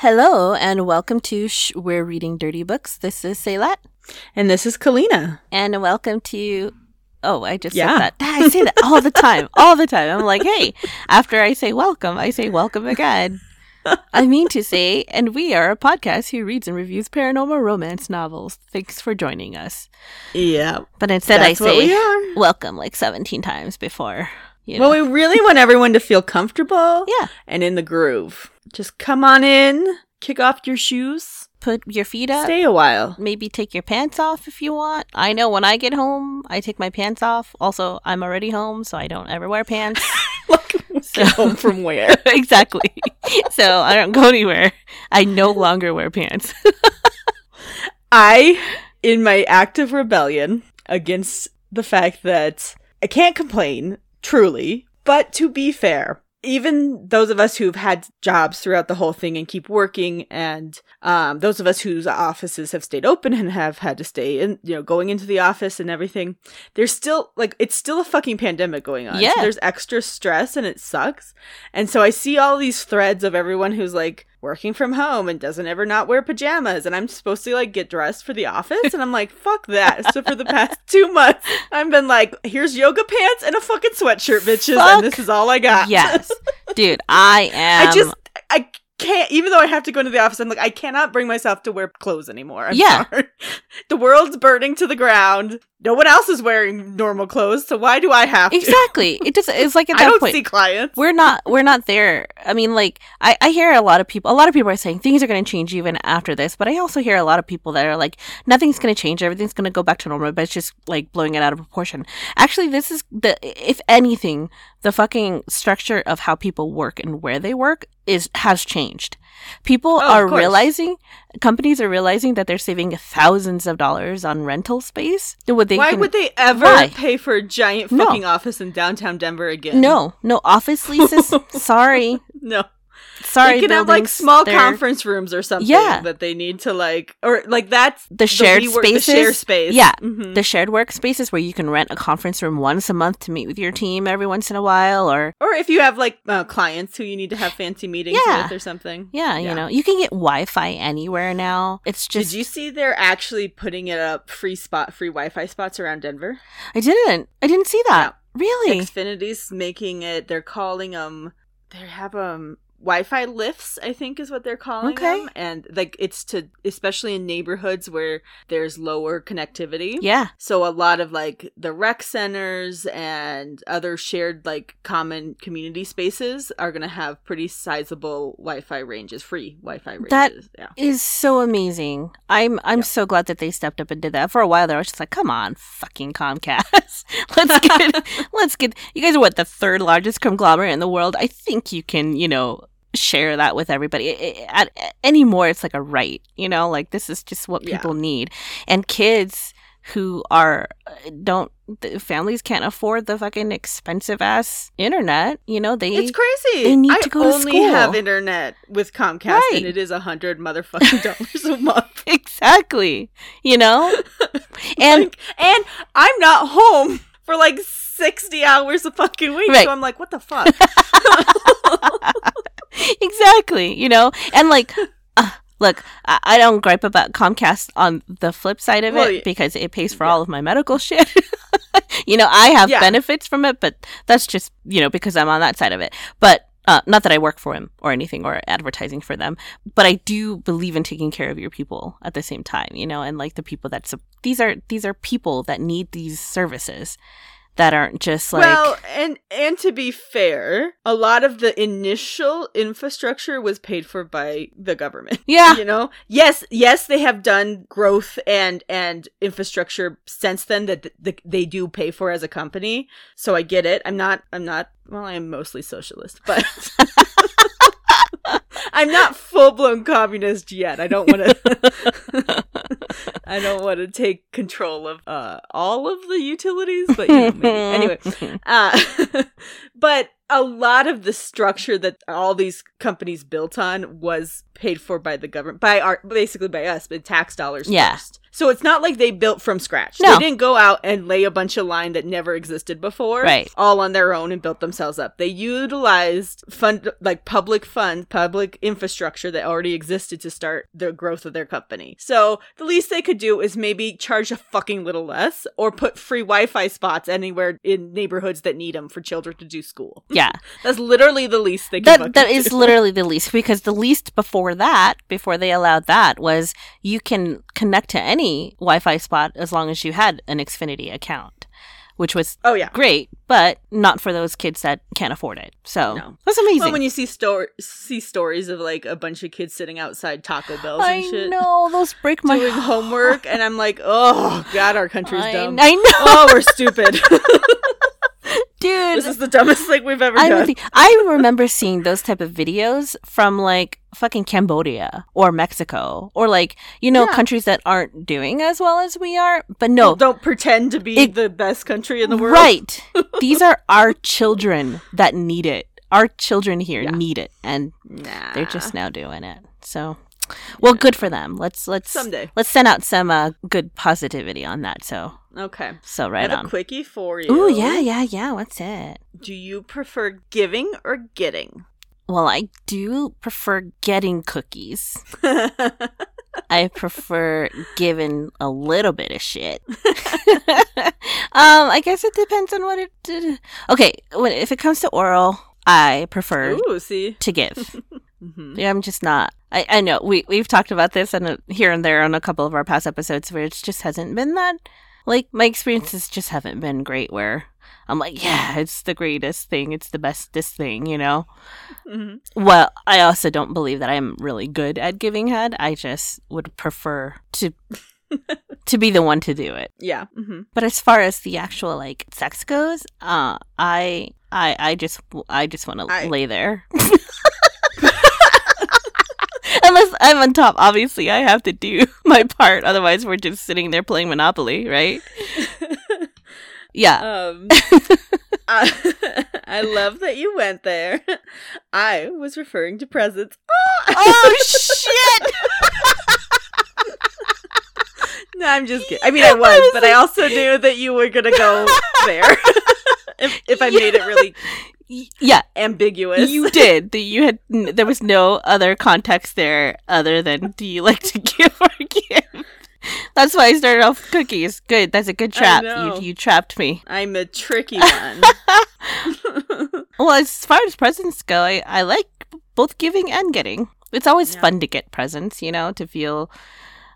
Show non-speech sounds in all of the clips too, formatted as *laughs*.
Hello and welcome to Shh, We're Reading Dirty Books. This is Saylat. And this is Kalina. And welcome to. Oh, I just Yeah. said that. I say that all the time. *laughs* All the time. I'm like, hey, after I say welcome, I say welcome again. I mean to say, and we are a podcast who reads and reviews paranormal romance novels. Thanks for joining us. Yeah. But instead, I we say are. welcome like 17 times before. You know. Well, we really want everyone to feel comfortable *laughs* yeah. and in the groove. Just come on in, kick off your shoes, Put your feet up. stay a while. maybe take your pants off if you want. I know when I get home, I take my pants off. Also, I'm already home, so I don't ever wear pants. *laughs* Get home from where? *laughs* exactly. so I don't go anywhere. I no longer wear pants. I, in my act of rebellion against the fact that I can't complain, truly, but to be fair, even those of us who've had jobs throughout the whole thing and keep working, and um, those of us whose offices have stayed open and have had to stay in, you know, going into the office and everything, there's still, like, it's still a fucking pandemic going on. So Yeah. there's extra stress and it sucks. And so I see all these threads of everyone who's like working from home and doesn't ever not wear pajamas. And I'm supposed to like get dressed for the office. And I'm like, fuck that. So for the past *laughs* two months, I've been like, here's yoga pants and a fucking sweatshirt, bitches. Fuck and this is all I got. yes, *laughs* dude, I am. I just, I can't, even though I have to go into the office, I'm like, I cannot bring myself to wear clothes anymore. I'm Yeah. sorry. *laughs* The world's burning to the ground. No one else is wearing normal clothes. So why do I have to? exactly. It just it's like at *laughs* I that don't point. see clients. we're not we're not there i mean like I, I hear a lot of people a lot of people are saying things are going to change even after this but i also hear a lot of people that are like nothing's going to change everything's going to go back to normal but it's just like blowing it out of proportion actually this is the if anything the fucking structure of how people work and where they work is has changed people Oh, are realizing companies are realizing that they're saving thousands of dollars on rental space What they Why can- would they ever Why? pay for a giant No. fucking office in downtown Denver again? no no office leases *laughs* sorry no. Sorry they can have like small they're- conference rooms or something. Yeah. that they need to like, or like that's the shared WeWork- spaces the share space. yeah Mhm. the shared workspaces where you can rent a conference room once a month to meet with your team every once in a while or or if you have like uh, clients who you need to have fancy meetings Yeah. with or something. yeah, you know you can get wi-fi anywhere now it's just Did you see they're actually putting it up free spot, free Wi-Fi spots around Denver? i didn't i didn't see that really Xfinity's making it. They're calling them. They have um Wi-Fi lifts. I think is what they're calling Okay. them, and like it's to especially in neighborhoods where there's lower connectivity. yeah So a lot of like the rec centers and other shared like common community spaces are gonna have pretty sizable Wi-Fi ranges, free Wi-Fi ranges. That- yeah. is so amazing i'm i'm Yeah. so glad that they stepped up and did that for a while there i was just like come on fucking comcast *laughs* let's get *laughs* let's get you guys are what the third largest conglomerate in the world i think you can you know share that with everybody I- I- at, anymore it's like a right you know like this is just what Yeah. people need and kids who are don't the families can't afford the fucking expensive ass internet you know they It's crazy. they need I to go to only have internet with Comcast, Right. and it is a hundred motherfucking *laughs* dollars a month. *laughs* exactly you know *laughs* and Like, and I'm not home for like sixty hours a fucking week, Right. so I'm like, what the fuck? *laughs* exactly you know and like uh, look I, I don't gripe about comcast on the flip side of Well, it because it pays for yeah. all of my medical *laughs* shit you know i have Yeah. benefits from it but that's just you know because i'm on that side of it but uh, not that I work for him or anything or advertising for them, but I do believe in taking care of your people at the same time, you know, and like the people that sup- these are these are people that need these services that aren't just like well, and and to be fair, a lot of the initial infrastructure was paid for by the government. *laughs* yeah. you know? Yes yes they have done growth and and infrastructure since then that th- th- they do pay for as a company so i get it. I'm not i'm not well i am mostly socialist but *laughs* i'm not full-blown communist yet. I don't want to *laughs* don't want to take control of uh all of the utilities but you know, maybe. *laughs* anyway uh, *laughs* but a lot of the structure that all these companies built on was paid for by the government, by our basically by us, by tax dollars Yeah. first. So it's not like they built from scratch. No. They didn't go out and lay a bunch of line that never existed before, Right. All on their own and built themselves up. They utilized fund like public funds, public infrastructure that already existed to start the growth of their company. So the least they could do is maybe charge a fucking little less, or put free Wi-Fi spots anywhere in neighborhoods that need them for children to do school. *laughs* Yeah. That's literally the least they could. that that is do. *laughs* literally the least because the least before that before they allowed that was you can connect to any wi-fi spot as long as you had an xfinity account which was Oh yeah. great but not for those kids that can't afford it so No. that's amazing Well, when you see sto- see stories of like a bunch of kids sitting outside Taco Bells i and shit know those break my doing homework, and I'm like, oh god, our country's I, dumb. I know oh, we're stupid. *laughs* *laughs* dude this is the dumbest thing we've ever I, done. think, I remember seeing those type of videos from like fucking Cambodia or Mexico or like you know Yeah. countries that aren't doing as well as we are. But no, Don't pretend to be It- the best country in the world. Right. *laughs* These are our children that need it. Our children here Yeah. need it, and Nah. they're just now doing it. So, well, good for them. Let's let's Someday. let's send out some uh, good positivity on that. So okay. so I right have on. a quickie for you. Oh yeah yeah yeah. What's it? Do you prefer giving or getting? Well, I do prefer getting cookies. *laughs* I prefer giving a little bit of shit. *laughs* um, I guess it depends on what it did. Okay, when if it comes to oral, I prefer Ooh, see. to give. *laughs* hmm Yeah, I'm just not. I, I know we we've talked about this and uh, here and there on a couple of our past episodes where it just hasn't been that. Like my experiences just haven't been great. Where I'm like, yeah, it's the greatest thing, it's the bestest thing, you know. hmm Well, I also don't believe that I'm really good at giving head. I just would prefer to *laughs* to be the one to do it. Yeah. hmm But as far as the actual like sex goes, uh, I I I just I just want to lay there. *laughs* Unless I'm on top, obviously I have to do *laughs* my part. Otherwise, we're just sitting there playing Monopoly, right? *laughs* Yeah. Um, *laughs* I, I love that you went there. I was referring to presents. oh shit! No, I'm just kidding. I mean, I was, but I also knew that you were gonna go there. if, if I made it really Yeah, ambiguous, you did. You had n- there was no other context there other than do you like to *laughs* give or give? That's why I started off cookies. Good. That's a good trap. You you trapped me. I'm a tricky one. *laughs* *laughs* Well, as far as presents go, I, I like both giving and getting. It's always Yeah. fun to get presents, you know, to feel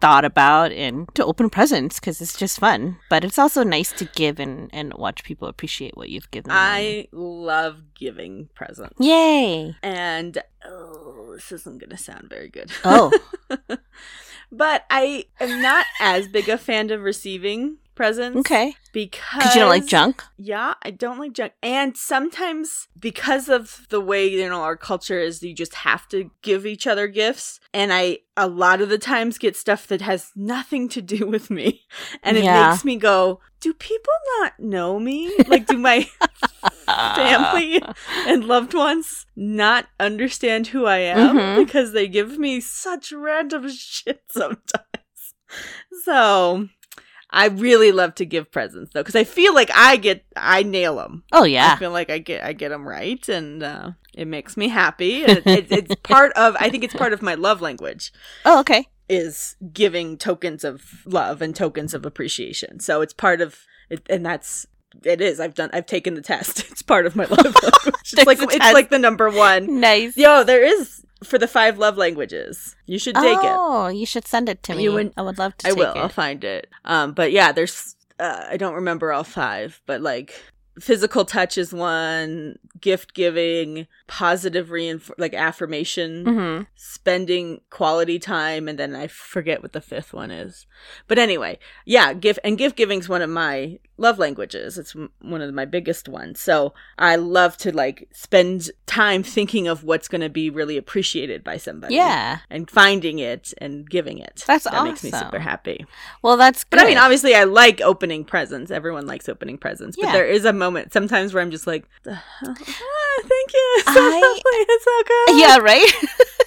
thought about and to open presents because it's just fun. But it's also nice to give and, and watch people appreciate what you've given. them. I love giving presents, Yay! and oh, this isn't gonna sound very good. Oh, *laughs* but I am not as big a fan of receiving presents. okay. because you don't like junk? Yeah, I don't like junk. And sometimes because of the way, you know, our culture is you just have to give each other gifts. And I a lot of the times get stuff that has nothing to do with me. *laughs* And it Yeah. makes me go, do people not know me? Like do my *laughs* family and loved ones not understand who I am Mhm. because they give me such random *laughs* shit sometimes. So, I really love to give presents though cuz I feel like I get I nail them. Oh yeah, I feel like I get I get them right and uh it makes me happy. And it, it, it's *laughs* part of I think it's part of my love language Oh okay. is giving tokens of love and tokens of appreciation. So it's part of it, and that's it is. I've done. I've taken the test. *laughs* It's part of my love *laughs* language. It's like it's like the number one. Nice. Yo, there is for the five love languages. You should take it. oh, you should send it to me. You would- I would love to I will. I'll find it. Um, but yeah, there's. Uh, I don't remember all five, but like physical touch is one. Gift giving, positive reinf- like affirmation, hmm spending quality time, and then I forget what the fifth one is. But anyway, yeah, gift and gift giving is one of my love languages. It's one of my biggest ones. So I love to like spend time thinking of what's going to be really appreciated by somebody. Yeah. And finding it and giving it. That's that makes me super happy. Well, that's good. But I mean, obviously, I like opening presents. Everyone likes opening presents. But Yeah. there is a moment sometimes where I'm just like, ah, thank you. *laughs* So I-. It's so good. yeah, right.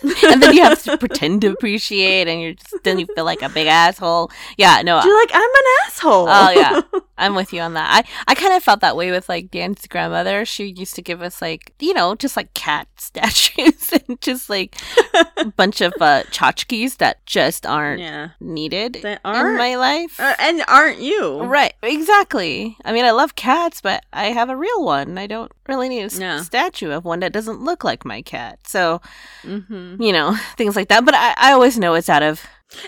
*laughs* and then you have to pretend to appreciate, and you're just, then you feel like a big asshole. Yeah, no, You're like, I'm an asshole. Oh, yeah. *laughs* I'm with you on that. I, I kind of felt that way with like Dan's grandmother. She used to give us like, you know, just like cat *laughs* statues and just like a *laughs* bunch of uh, tchotchkes that just aren't yeah. needed in aren't. my life. Uh, and aren't you? Right, exactly. I mean, I love cats, but I have a real one. I don't really need a statue of one that doesn't look like my cat. So, Mm-hmm. you know, *laughs* things like that. But I, I always know it's out of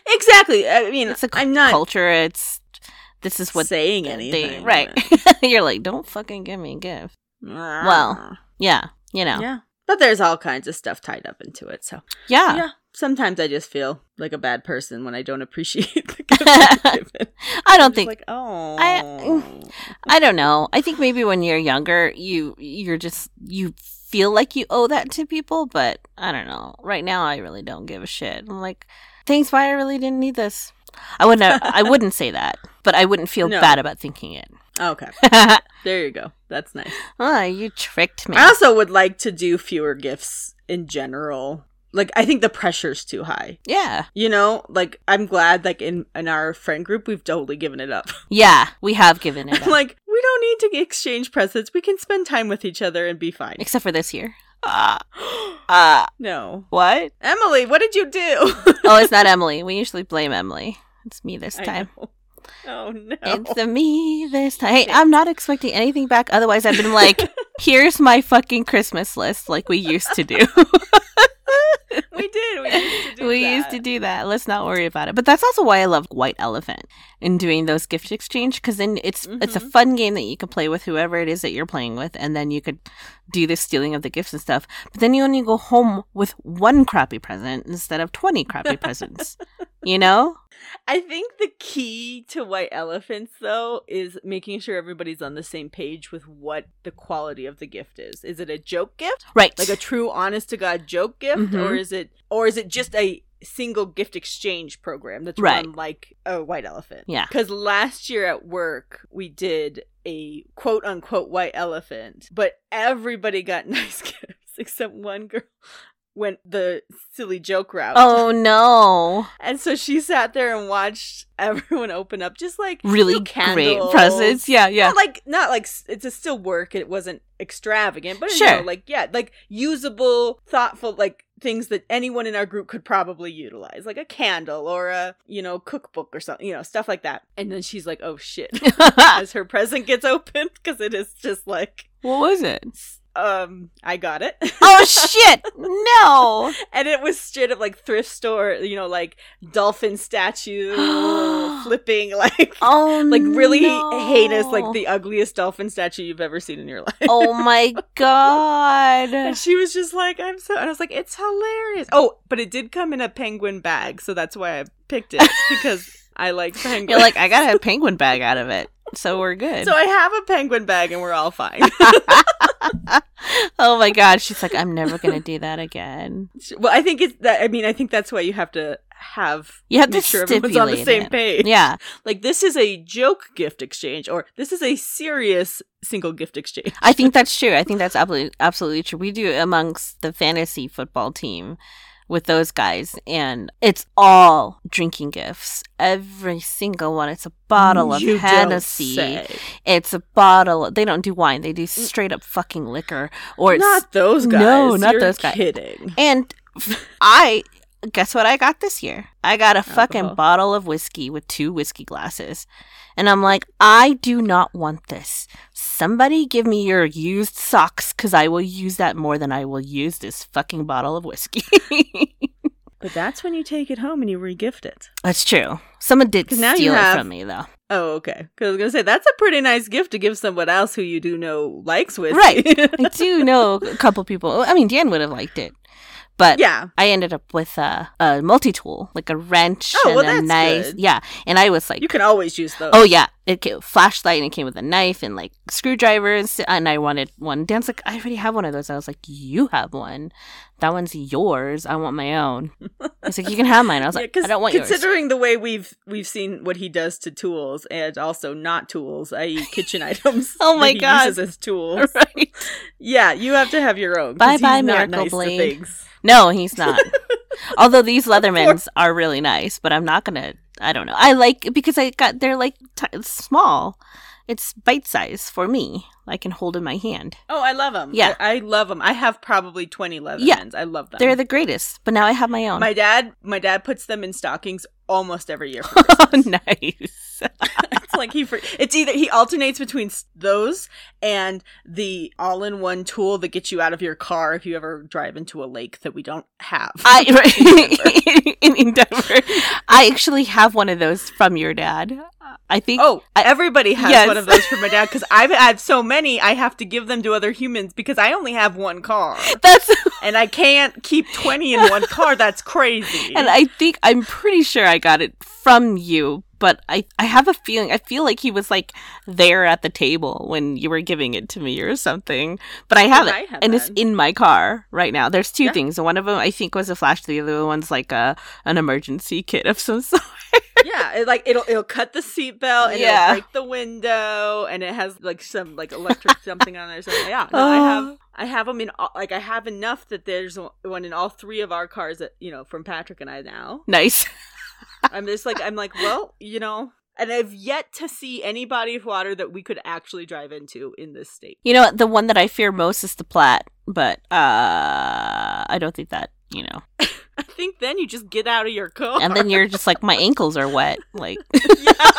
Exactly. I mean, it's a I'm not culture. It's this is what saying they- anything. right. *laughs* You're like, don't fucking give me a gift. but- Well, Yeah, you know. yeah. But there's all kinds of stuff tied up into it. So, Yeah. yeah. Sometimes I just feel like a bad person when I don't appreciate *laughs* the gift. *laughs* I don't I'm think like, oh. I don't know. I think maybe when you're younger, you you're just you feel like you owe that to people, but I don't know. Right now I really don't give a shit. I'm like, thanks, bye, I really didn't need this. I wouldn't I *laughs* wouldn't say that, but I wouldn't feel No. bad about thinking it. Oh, okay. *laughs* There you go. That's nice. oh, you tricked me. I also would like to do fewer gifts in general. Like I think the pressure's too high. yeah. You know, like I'm glad like in in our friend group we've totally given it up. *laughs* Yeah, we have given it up. like we don't need to exchange presents. We can spend time with each other and be fine. Except for this year. Uh, *laughs* uh, no. what? Emily, what did you do? *laughs* Oh, it's not *laughs* Emily. We usually blame Emily. It's me this time. Oh no. It's the me this time. Hey, I'm not expecting anything back. Otherwise, I've been like, here's my fucking Christmas list, like we used to do. *laughs* we did. We used to do *laughs* we that. used to do that. Let's not worry about it. But that's also why I love White Elephant and doing those gift exchange because then it's it's a Mhm. fun game that you can play with whoever it is that you're playing with, and then you could do the stealing of the gifts and stuff. But then you only go home with one crappy present instead of twenty crappy *laughs* presents. You know? I think the key to white elephants though is making sure everybody's on the same page with what the quality of the gift is. Is it a joke gift? Right. Like a true honest to god joke gift Mhm. or is it or is it just a single gift exchange program that's Right. run like a white elephant? Yeah. Cuz last year at work we did a quote unquote white elephant, but everybody got *laughs* nice gifts except one girl went the silly joke route. oh *laughs* no. And so she sat there and watched everyone open up just like Really you great presents. Yeah, yeah. Not like not like it's a still work. It wasn't extravagant, but you Sure. know, like yeah, like usable, thoughtful, like things that anyone in our group could probably utilize, like a candle or a you know cookbook or something, you know, stuff like that. And then she's like, "Oh shit!" *laughs* as her present gets opened because it is just like, what was it? Um, I got it. *laughs* Oh shit! No. *laughs* and it was straight up like thrift store, you know, like dolphin statue *gasps* flipping, like Oh, like really no. heinous, like the ugliest dolphin statue you've ever seen in your life. Oh my *laughs* god. And she was just like, I'm so, and I was like, it's hilarious. Oh, but it did come in a penguin bag, so that's why I picked it because I like penguins. You're like, I got a penguin bag out of it, so we're good. so I have a penguin bag, and we're all fine. *laughs* oh my god, she's like, I'm never gonna do that again. well, I think it's that. I mean, I think that's why you have to have You have make to sure everyone's on the same it. page. Yeah, *laughs* like this is a joke gift exchange, or this is a serious single gift exchange. I think that's true. I think that's absolutely absolutely true. We do it amongst the fantasy football team with those guys, and it's all drinking gifts. Every single one. It's a bottle of You Hennessy. It's a bottle. They don't do wine. They do straight up fucking liquor, or it's not those guys. No, not You're those guys. Kidding. And I guess what I got this year? I got a fucking Alcohol. bottle of whiskey with two whiskey glasses. And I'm like, I do not want this. Somebody give me your used socks because I will use that more than I will use this fucking bottle of whiskey. *laughs* But that's when you take it home and you regift it. That's true. Someone did 'Cause now steal you it have- from me though. Oh, okay. Because I was gonna say that's a pretty nice gift to give someone else who you do know likes whiskey. Right. *laughs* I do know a couple people. I mean, Dan would have liked it. But yeah. I ended up with a, a multi tool, like a wrench Oh, and well, a that's nice. good. Yeah. And I was like, You can always use those. Oh yeah, it came flashlight and it came with a knife and like screwdrivers and I wanted one. Dan's like, I already have one of those. I was like, you have one. That one's yours. I want my own. He's like, you can have mine. I was *laughs* like, I don't want yours. considering the way we've we've seen what he does to tools and also not tools, i.e., *laughs* kitchen items. Oh my God. uses as tools. *laughs* right? Yeah, you have to have your own. Bye-bye, Miracle nice Blade. No, he's not. *laughs* Although these Leathermans are really nice, but I'm not gonna. I don't know. I like because I got they're like t- small. It's bite size for me. I can hold in my hand. Oh, I love them. Yeah. I, I love them. I have probably twenty Leathermans. Yeah. I love them. They're the greatest. But now I have my own. my dad. My dad puts them in stockings almost every year. For *laughs* oh, nice. *laughs* it's like he. It's either he alternates between those and the all-in-one tool that gets you out of your car if you ever drive into a lake that we don't have. I *laughs* right, *laughs* in, in Denver. I actually have one of those from your dad. I think. Oh, I- everybody has Yes. one of those from my dad because I've had so many. I have to give them to other humans because I only have one car that's. and I can't keep twenty in one car. That's crazy. And I think I'm pretty sure I got it from you, but I I have a feeling I feel like he was like there at the table when you were giving it to me or something. But I have it, and it's in my car right now. There's two Yeah. things. One of them I think was a flash. The other one's like a an emergency *laughs* kit of some sort. yeah, it, like it'll it'll cut the seatbelt and Yeah. it'll break the window and it has like some like electric *laughs* something on there. So yeah, no, I uh. have I have them in all, like I have enough that there's one in all three of our cars that you know from Patrick and I now. nice. *laughs* I'm just like I'm like well you know. And I've yet to see any body of water that we could actually drive into in this state. You know? The one that I fear most is the Platte, but uh, I don't think that you know. *laughs* I think then you just get out of your car. And then you're just like my ankles are wet. Like *laughs* yeah.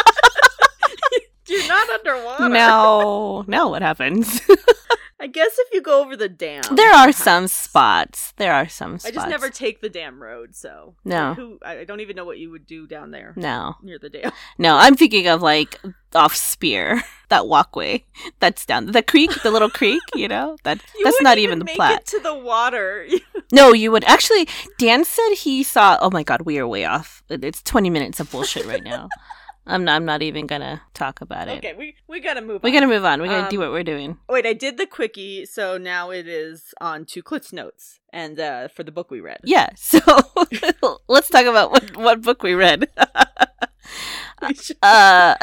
*laughs* you're not underwater. no, now what happens? I guess if you go over the dam. There are some spots. There are some I just never take the dam road, so No. Like, who I don't even know what you would do down there No, near the dam. *laughs* no. I'm thinking of like off Speer, *laughs* that walkway that's down the creek, the little creek. You know that *laughs* You that's not even the make Platte. It to the water. No, you would actually. Dan said he saw. Oh my God, we are way off. It's 20 minutes of bullshit right now. I'm not. I'm not even gonna talk about it. okay, we we gotta move. We on. gotta move on. We gotta do Um, what we're doing. Wait, I did the quickie, so now it is on to Clit's notes and uh, for the book we read. Yeah. *laughs* So *laughs* let's talk about what what book we read. *laughs* Uh,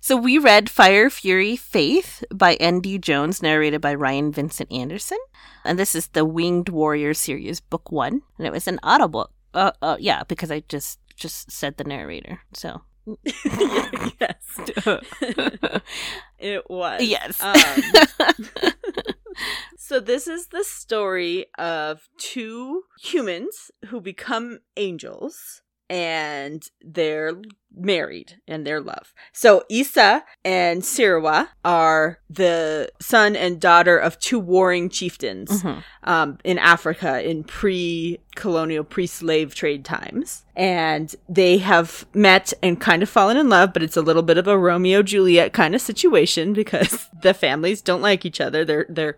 so we read Fire, Fury, Faith by N.D. Jones, narrated by Ryan Vincent Anderson. And this is the Winged Warrior series, book one. And it was an audiobook. Uh, uh, yeah, because I just just said the narrator. So *laughs* yes, *laughs* it was. yes. Um, *laughs* so this is the story of two humans who become angels and they're married and they're love. So Isa and Sirwa are the son and daughter of two warring chieftains Mhm. um, in Africa in pre-colonial, pre-slave trade times, and they have met and kind of fallen in love. But it's a little bit of a Romeo Juliet kind of situation *laughs* because the families don't like each other. They're they're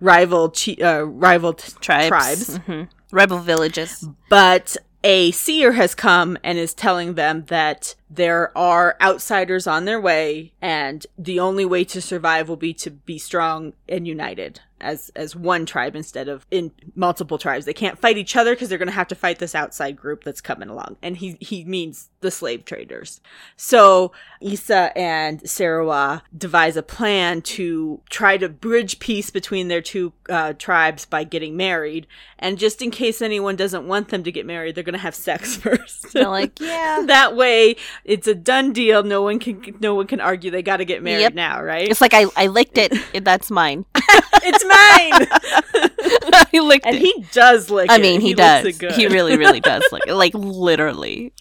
rival chi- uh, rival t- Tribes. tribes. Mhm. Rebel villages. But a seer has come and is telling them that there are outsiders on their way and the only way to survive will be to be strong and united as as one tribe instead of in multiple tribes. They can't fight each other because they're going to have to fight this outside group that's coming along. And he he means the slave traders. So Isa and Sirwa devise a plan to try to bridge peace between their two uh, tribes by getting married. And just in case anyone doesn't want them to get married, they're going to have sex *laughs* first. They're like, yeah. that way it's a done deal. No one can no one can argue they got to get married Yep. now, right? It's like I, I licked it. That's mine. *laughs* it's mine. *laughs* *laughs* I licked and it. he does lick I it. mean, he, licks does. it. He really, really does. Like, like literally.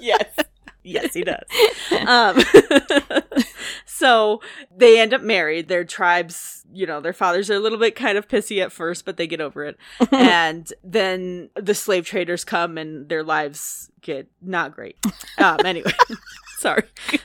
yes. Yes, he does. *laughs* Um, *laughs* so they end up married. Their tribes, you know, their fathers are a little bit kind of pissy at first, but they get over it. *laughs* and then the slave traders come and their lives get not great. Um, anyway. Sorry,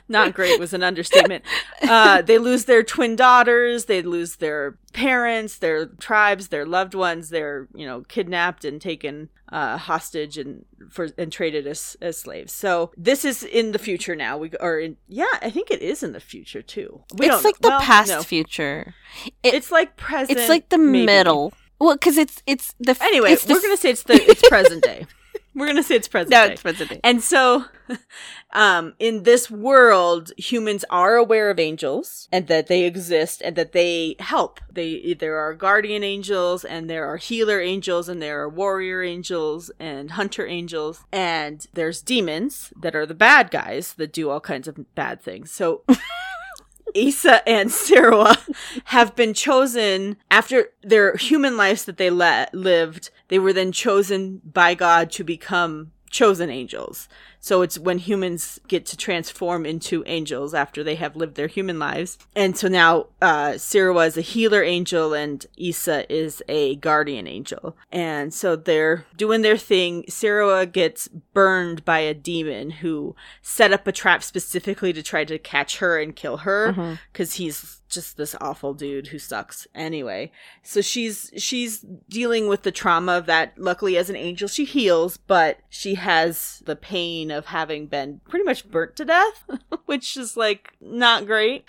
not great was an understatement. Uh, they lose their twin daughters. They lose their parents, their tribes, their loved ones. They're you know kidnapped and taken uh, hostage and for and traded as as slaves. So this is in the future now. We are in, yeah, I think it is in the future too. We it's like the Well, past no. future. It- It's like present. it's like the maybe. middle. Well, because it's it's the f- Anyway, it's we're gonna say it's the it's present day. *laughs* We're gonna say it's present no, day. it's present day. And so, *laughs* um, in this world, humans are aware of angels and that they exist and that they help. They there are guardian angels and there are healer angels and there are warrior angels and hunter angels and there's demons that are the bad guys that do all kinds of bad things. So. *laughs* Issa and Sirwa *laughs* have been chosen after their human lives that they le- lived. They were then chosen by God to become chosen angels. So it's when humans get to transform into angels after they have lived their human lives. And so now uh Sirwa is a healer angel and Issa is a guardian angel. And so they're doing their thing. Sirwa gets burned by a demon who set up a trap specifically to try to catch her and kill her because he's just this awful dude who sucks anyway so she's she's dealing with the trauma of that luckily as an angel she heals but she has the pain of having been pretty much burnt to death *laughs* which is like not great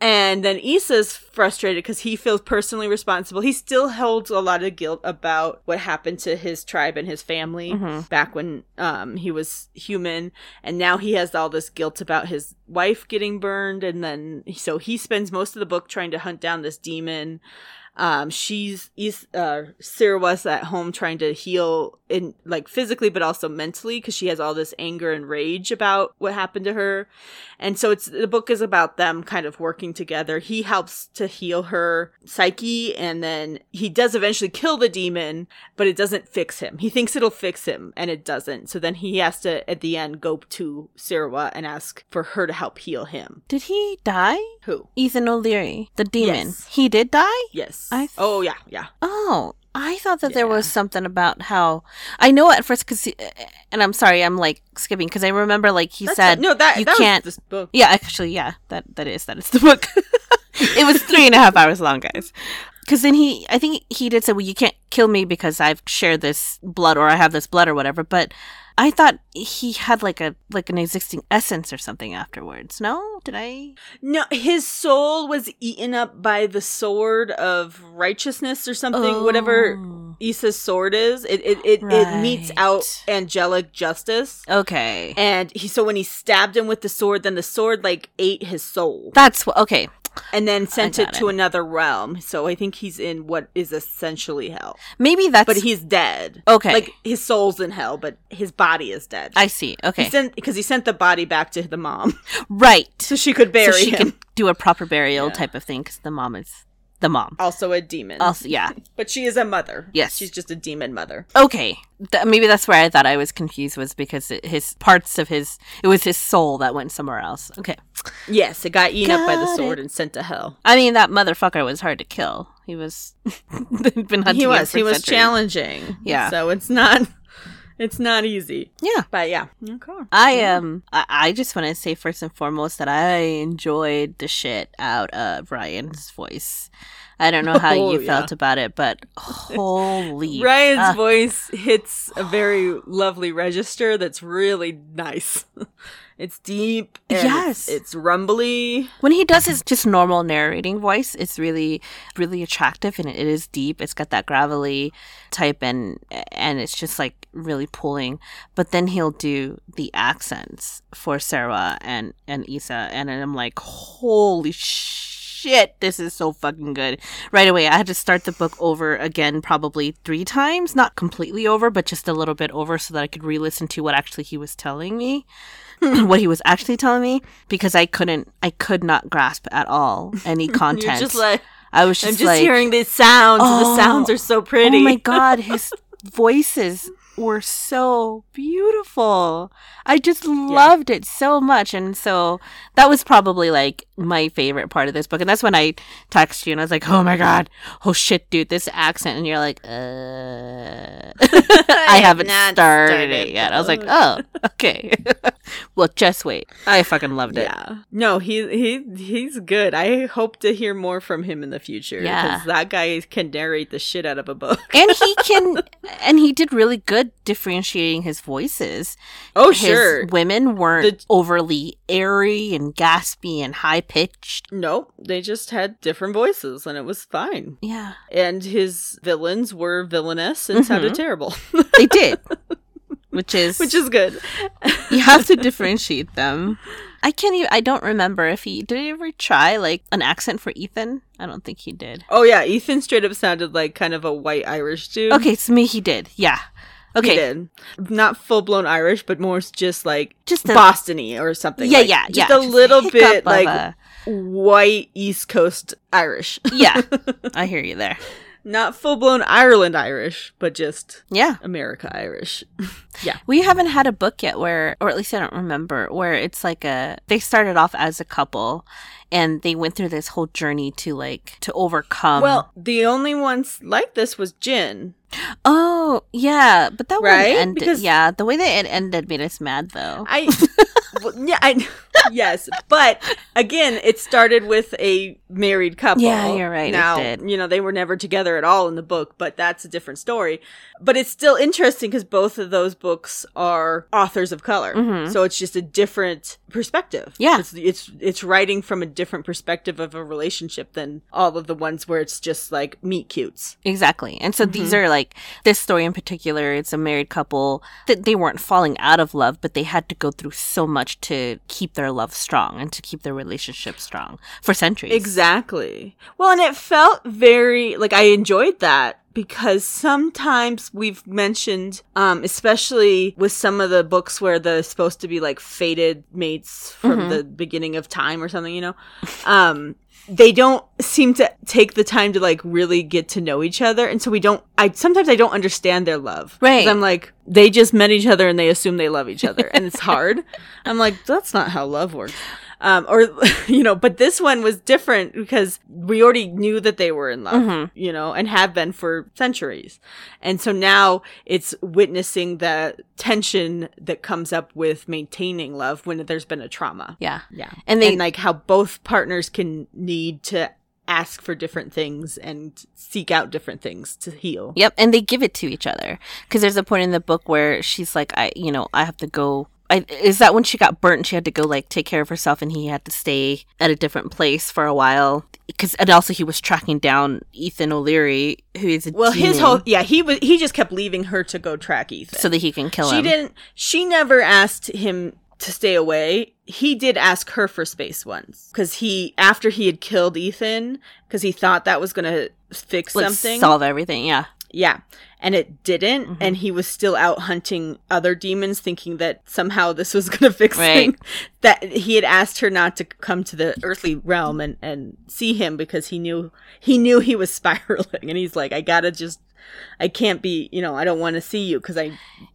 and then Issa's frustrated because he feels personally responsible. He still holds a lot of guilt about what happened to his tribe and his family Mhm. back when um, he was human. And now he has all this guilt about his wife getting burned. And then, so he spends most of the book trying to hunt down this demon. Um, she's, Is- uh, Sirwa's at home trying to heal in, like, physically, but also mentally, because she has all this anger and rage about what happened to her. And so it's the book is about them kind of working together. He helps to heal her psyche and then he does eventually kill the demon, but it doesn't fix him. He thinks it'll fix him and it doesn't. So then he has to at the end go to Sirwa and ask for her to help heal him. Did he die? Who? Ethan O'Leary, the demon. Yes. He did die. Yes. I th- oh yeah, yeah. Oh, I thought that there was something about how I know at first because, and I'm sorry, I'm like skipping because I remember like he That's said fine. no that you that can't- this book. Yeah, actually, yeah, that that is that is the book. *laughs* it was three and a half hours long, guys. Because then he, I think he did say, "Well, you can't kill me because I've shared this blood or I have this blood or whatever." But I thought he had like a like an existing essence or something afterwards. No, did I? No, his soul was eaten up by the sword of righteousness or something. Whatever Oh. Issa's sword is, it it it, it meets out angelic justice. Okay, And he so when he stabbed him with the sword, then the sword like ate his soul that's. Okay, and then sent it got to another realm. So I think he's in what is essentially hell, maybe that's. but he's dead. Okay. like his soul's in hell, but his body is dead. I see. Okay, He because he sent the body back to the mom right. *laughs* so she could bury so she him. can do a proper burial Yeah. type of thing because the mom is the mom. Also a demon. Also, yeah. *laughs* But she is a mother. Yes. She's just a demon mother. Okay, Th- maybe that's where I thought I was confused was because it, his parts of his it was his soul that went somewhere else. Okay, Yes, it got eaten up by the sword it. and sent to hell. I mean that motherfucker was hard to kill. He was *laughs* been hunting. He was. He was centuries. challenging. Yeah. So it's not it's not easy. Yeah. But yeah. Okay. I um I, I just want to say first and foremost that I enjoyed the shit out of Ryan's voice. I don't know how Oh, you yeah. felt about it, but *laughs* holy Ryan's fuck. voice hits a very lovely register that's really nice. *laughs* it's deep. and Yes. It's, it's rumbly. when he does his just normal narrating voice it's really really attractive and it is deep it's got that gravelly type and and it's just like really pulling but then he'll do the accents for Sirwa and and isa and i'm like holy shit this is so fucking good right away i had to start the book over again probably three times not completely over but just a little bit over so that i could re-listen to what actually he was telling me *clears throat* what he was actually telling me because I couldn't, I could not grasp at all any *laughs* content. just like I was just, like, I'm just like, hearing these sounds. Oh, the sounds oh, are so pretty. oh my god, his *laughs* voices were so beautiful. I just loved it so much, and so that was probably like my favorite part of this book. And that's when I texted you and I was like, "Oh my god, oh shit, dude, this accent," and you're like, "Uh." *laughs* I have haven't started, started it yet. I was like, oh, okay. *laughs* well, just wait. I fucking loved it. Yeah. No, he he he's good. I hope to hear more from him in the future. Yeah. Because that guy can narrate the shit out of a book. And he *laughs* can, and he did really good differentiating his voices. oh, his sure. women weren't The- overly airy and gaspy and high pitched. Nope. They just had different voices and it was fine. Yeah, And his villains were villainous and sounded Mhm. terrible. they did, *laughs* which is Which is good. *laughs* you have to differentiate them. I can't even. I don't remember if he did. He ever try like an accent for Ethan? I don't think he did. Oh yeah, Ethan straight up sounded like kind of a white Irish dude. Okay, so me he did. Yeah. He Okay. did. Not full blown Irish, but more just like Just a Boston-y or something. yeah, like, yeah, just yeah. a little bit like a- white East Coast Irish. yeah. *laughs* I hear you there. Not full blown Ireland Irish, but just Yeah. America Irish. *laughs* Yeah, we haven't had a book yet where, or at least I don't remember, where it's like a, they started off as a couple and they went through this whole journey to like, to overcome. well, the only ones like this was Jin. oh, yeah. But that Right? one ended, Because- yeah. The way that it ended made us mad though. I *laughs* well, yeah, I yes, but again, it started with a married couple. Yeah, you're right, Now, you know, they were never together at all in the book, but that's a different story. But it's still interesting because both of those books are authors of color, Mhm. so it's just a different perspective. Yeah. it's, it's it's writing from a different perspective of a relationship than all of the ones where it's just like meet cutes. Exactly. And so these Mm-hmm. are like this story in particular, it's a married couple that they weren't falling out of love, but they had to go through so much to keep their love strong and to keep their relationship strong for centuries. Exactly. Well, and it felt very like I enjoyed that because sometimes we've mentioned um especially with some of the books where the supposed to be like fated mates from Mhm. the beginning of time or something, you know. Um they don't seem to take the time to like really get to know each other and so we don't I sometimes I don't understand their love. Right. I'm like they just met each other and they assume they love each other and it's hard. *laughs* I'm like that's not how love works um, or *laughs* you know but this one was different because we already knew that they were in love Mhm. you know and have been for centuries and so now it's witnessing the tension that comes up with maintaining love when there's been a trauma Yeah. yeah And then like how both partners can need to ask for different things and seek out different things to heal Yep, and they give it to each other because there's a point in the book where she's like, I, you know, I have to go. I, is that when she got burnt and she had to go like take care of herself and he had to stay at a different place for a while? Because and also he was tracking down Ethan O'Leary who is a well his whole yeah he was he just kept leaving her to go track ethan. So that he can kill she him. didn't she never asked him to stay away. He did ask her for space once. Because he after he had killed ethan because he thought that was gonna fix like, something. solve everything. Yeah, yeah and it didn't Mhm. and he was still out hunting other demons thinking that somehow this was gonna *laughs* fix Right. things that he had asked her not to come to the earthly realm and and see him because he knew he knew he was *laughs* spiraling and he's like i gotta just i can't be you know i don't want to see you because i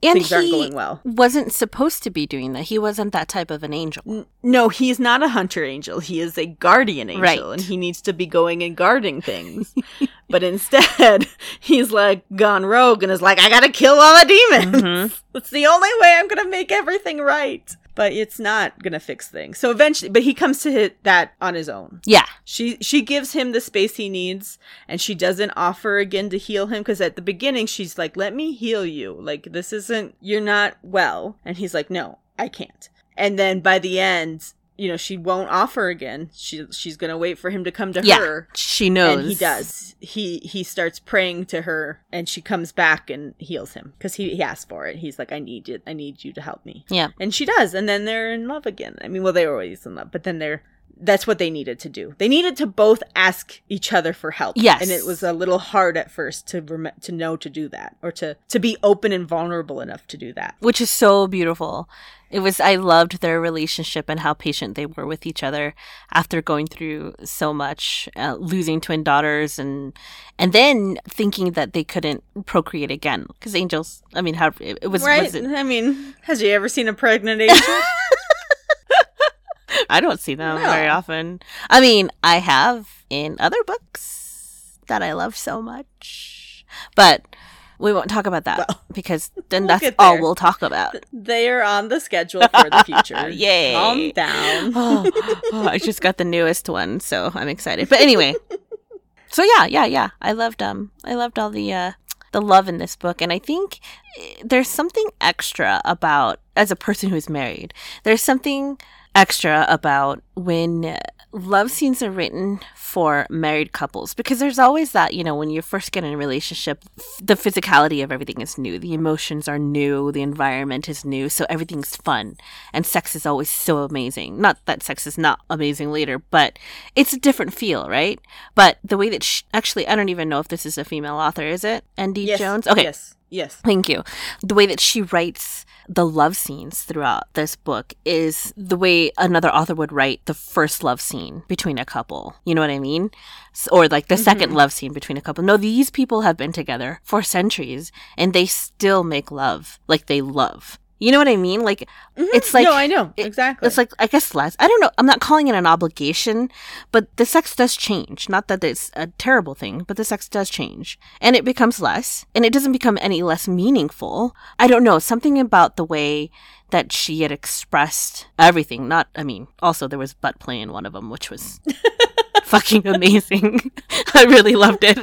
and things aren't going well wasn't supposed to be doing that. He wasn't that type of an angel. No, he's not a hunter angel. He is a guardian angel, Right. and he needs to be going and guarding things. *laughs* but instead, *laughs* he's like gone rogue and is like, "I gotta kill all the demons. Mhm. *laughs* It's the only way I'm gonna make everything right." But it's not gonna fix things. So eventually, but he comes to hit that on his own. Yeah, She she gives him the space he needs, and she doesn't offer again to heal him because at the beginning she's like, "Let me heal you. Like this isn't you're not well," and he's like, "No, I can't." And then by the end, you know, she won't offer again. She she's gonna wait for him to come to yeah, her. she knows. And he does. He he starts praying to her, and she comes back and heals him because he, he asked for it. He's like, "I need it. I need you to help me." Yeah, And she does, and then they're in love again. I mean, well, they were always in love, but then they're that's what they needed to do. They needed to both ask each other for help. Yes. and it was a little hard at first to rem- to know to do that, or to to be open and vulnerable enough to do that. which is so beautiful. It was I loved their relationship and how patient they were with each other after going through so much, uh, losing twin daughters and and then thinking that they couldn't procreate again because angels. I mean, how it, it was, right? was it, I mean, has you ever seen a pregnant angel? *laughs* I don't see them No. very often. I mean, I have in other books that I love so much, but we won't talk about that Well, *laughs* because then we'll that's all we'll talk about. They are on the schedule for the *laughs* future. *laughs* Yay. Calm down. oh, oh, I just got the newest one, so I'm excited. But anyway, so yeah, yeah, yeah. I loved um, I loved all the uh, the love in this book, and I think eh, there's something extra about as a person who's married. There's something extra about when love scenes are written for married couples because there's always that you know when you first get in a relationship the physicality of everything is new the emotions are new the environment is new so everything's fun and sex is always so amazing. Not that sex is not amazing later but it's a different feel right? But the way that sh- actually i don't even know if this is a female author is it? Nd yes. jones? Okay. Yes. Yes. Thank you. The way that she writes the love scenes throughout this book is the way another author would write the first love scene between a couple. You know what I mean? Or like the second mm-hmm. love scene between a couple. No, these people have been together for centuries and they still make love like they love. You know what I mean? Like mm-hmm. it's like no, I know it- exactly. it's like I guess less. I don't know. I'm not calling it an obligation, but the sex does change. Not that it's a terrible thing, but the sex does change, and it becomes less, and it doesn't become any less meaningful. I don't know. Something about the way that she had expressed everything. Not. I mean, also there was butt play in one of them, which was *laughs* *laughs* fucking amazing. *laughs* I really loved it.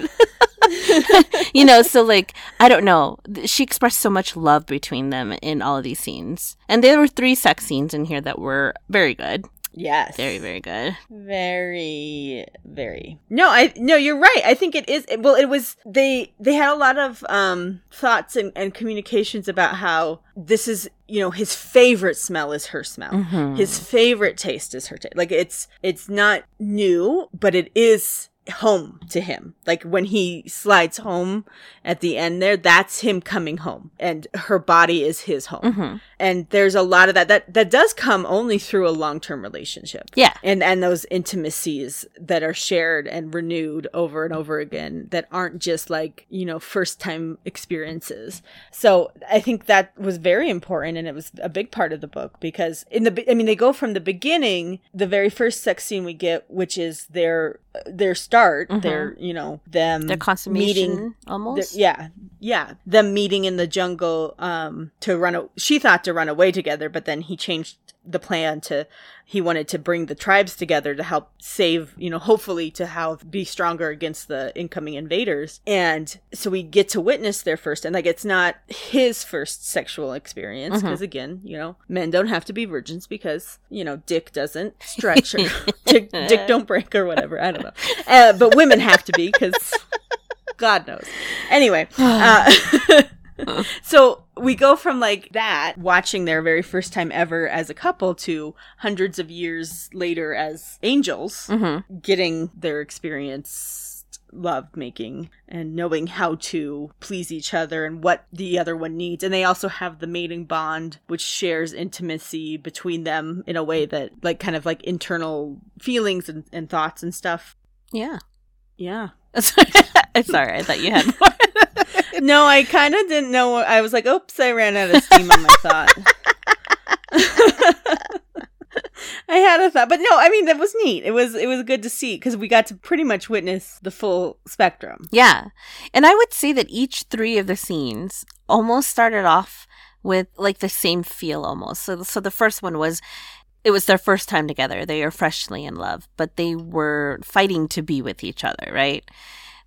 *laughs* you know, so like I don't know. She expressed so much love between them in all of these scenes, and there were three sex scenes in here that were very good, yes. very very good. very very no i no you're right i think it is well it was they they had a lot of um thoughts and, and communications about how this is you know his favorite smell is her smell Mhm. his favorite taste is her taste like it's it's not new but it is home to him. Like when he slides home at the end there that's him coming home and her body is his home. Mhm. and there's a lot of that that that does come only through a long-term relationship. Yeah, and and those intimacies that are shared and renewed over and over again that aren't just like you know first time experiences. So i think that was very important and it was a big part of the book because in the i mean they go from the beginning the very first sex scene we get which is their their start Mhm. their you know them their consummation meeting almost. yeah, yeah. Them meeting in the jungle um to run a- she thought to run away together, but then he changed the plan to he wanted to bring the tribes together to help save, you know, hopefully to have be stronger against the incoming invaders. And so we get to witness their first and like it's not his first sexual experience because again, you know, men don't have to be virgins because, you know, dick doesn't stretch or *laughs* dick, dick don't break or whatever. I don't know. Uh, but women have to be because *laughs* God knows. Anyway, uh, *laughs* *laughs* so we go from like that, watching their very first time ever as a couple, to hundreds of years later as angels, Mm-hmm. getting their experience love making and knowing how to please each other and what the other one needs and they also have the mating bond which shares intimacy between them in a way that like kind of like internal feelings and, and thoughts and stuff Yeah. yeah *laughs* *laughs* Sorry, I thought you had more. No, I kind of didn't know. I was like, "Oops, I ran out of steam on my thought." *laughs* I had a thought, but no, I mean that was neat. It was it was good to see because we got to pretty much witness the full spectrum. Yeah. And I would say that each three of the scenes almost started off with like the same feel almost. So so the first one was it was their first time together. They are freshly in love, but they were fighting to be with each other, right?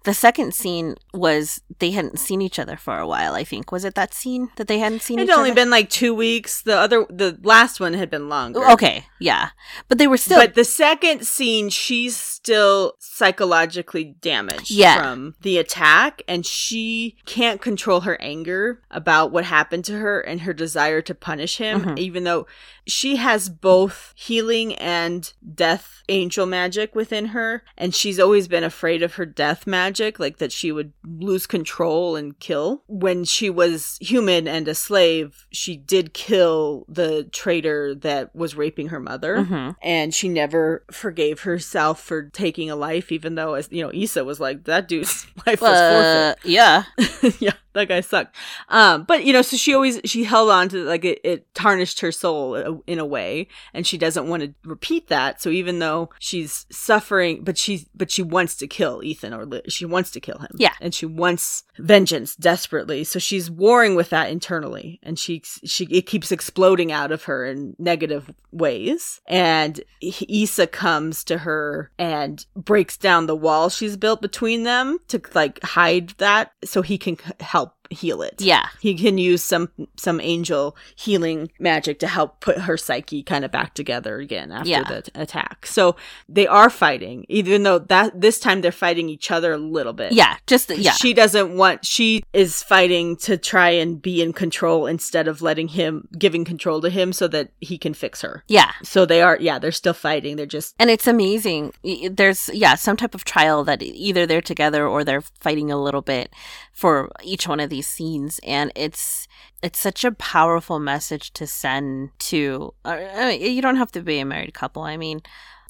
The second scene was they hadn't seen each other for a while, I think. Was it that scene that they hadn't seen each other? It'd only other? been like two weeks. The other, the last one had been longer. Okay, yeah. But they were still but the second scene, she's still psychologically damaged Yeah. from the attack, and she can't control her anger about what happened to her and her desire to punish him, Mhm. even though she has both healing and death angel magic within her, and she's always been afraid of her death magic, like that she would lose control and kill. When she was human and a slave, she did kill the traitor that was raping her mother Mhm. and she never forgave herself for taking a life, even though, as you know, Issa was like, that dude's *laughs* life was Uh, *laughs* yeah. forfeit. yeah, that guy sucked. Um, but you know, so she always she held on to like it, it tarnished her soul uh, in a way, and she doesn't want to repeat that. So even though she's suffering, but she's but she wants to kill Ethan, or li- she she wants to kill him. Yeah. and she wants vengeance desperately. So she's warring with that internally, and she she it keeps exploding out of her in negative ways. And Issa comes to her and breaks down the wall she's built between them to like hide that, so he can help heal it. Yeah. He can use some some angel healing magic to help put her psyche kind of back together again after Yeah. the t- attack. So they are fighting, even though that this time they're fighting each other a little bit. Yeah. just yeah. She doesn't want she is fighting to try and be in control instead of letting him giving control to him so that he can fix her. yeah. So they are yeah, they're still fighting. They're just And it's amazing. There's, yeah, some type of trial that either they're together or they're fighting a little bit for each one of these scenes. And it's, it's such a powerful message to send to, uh, I mean, you don't have to be a married couple. I mean,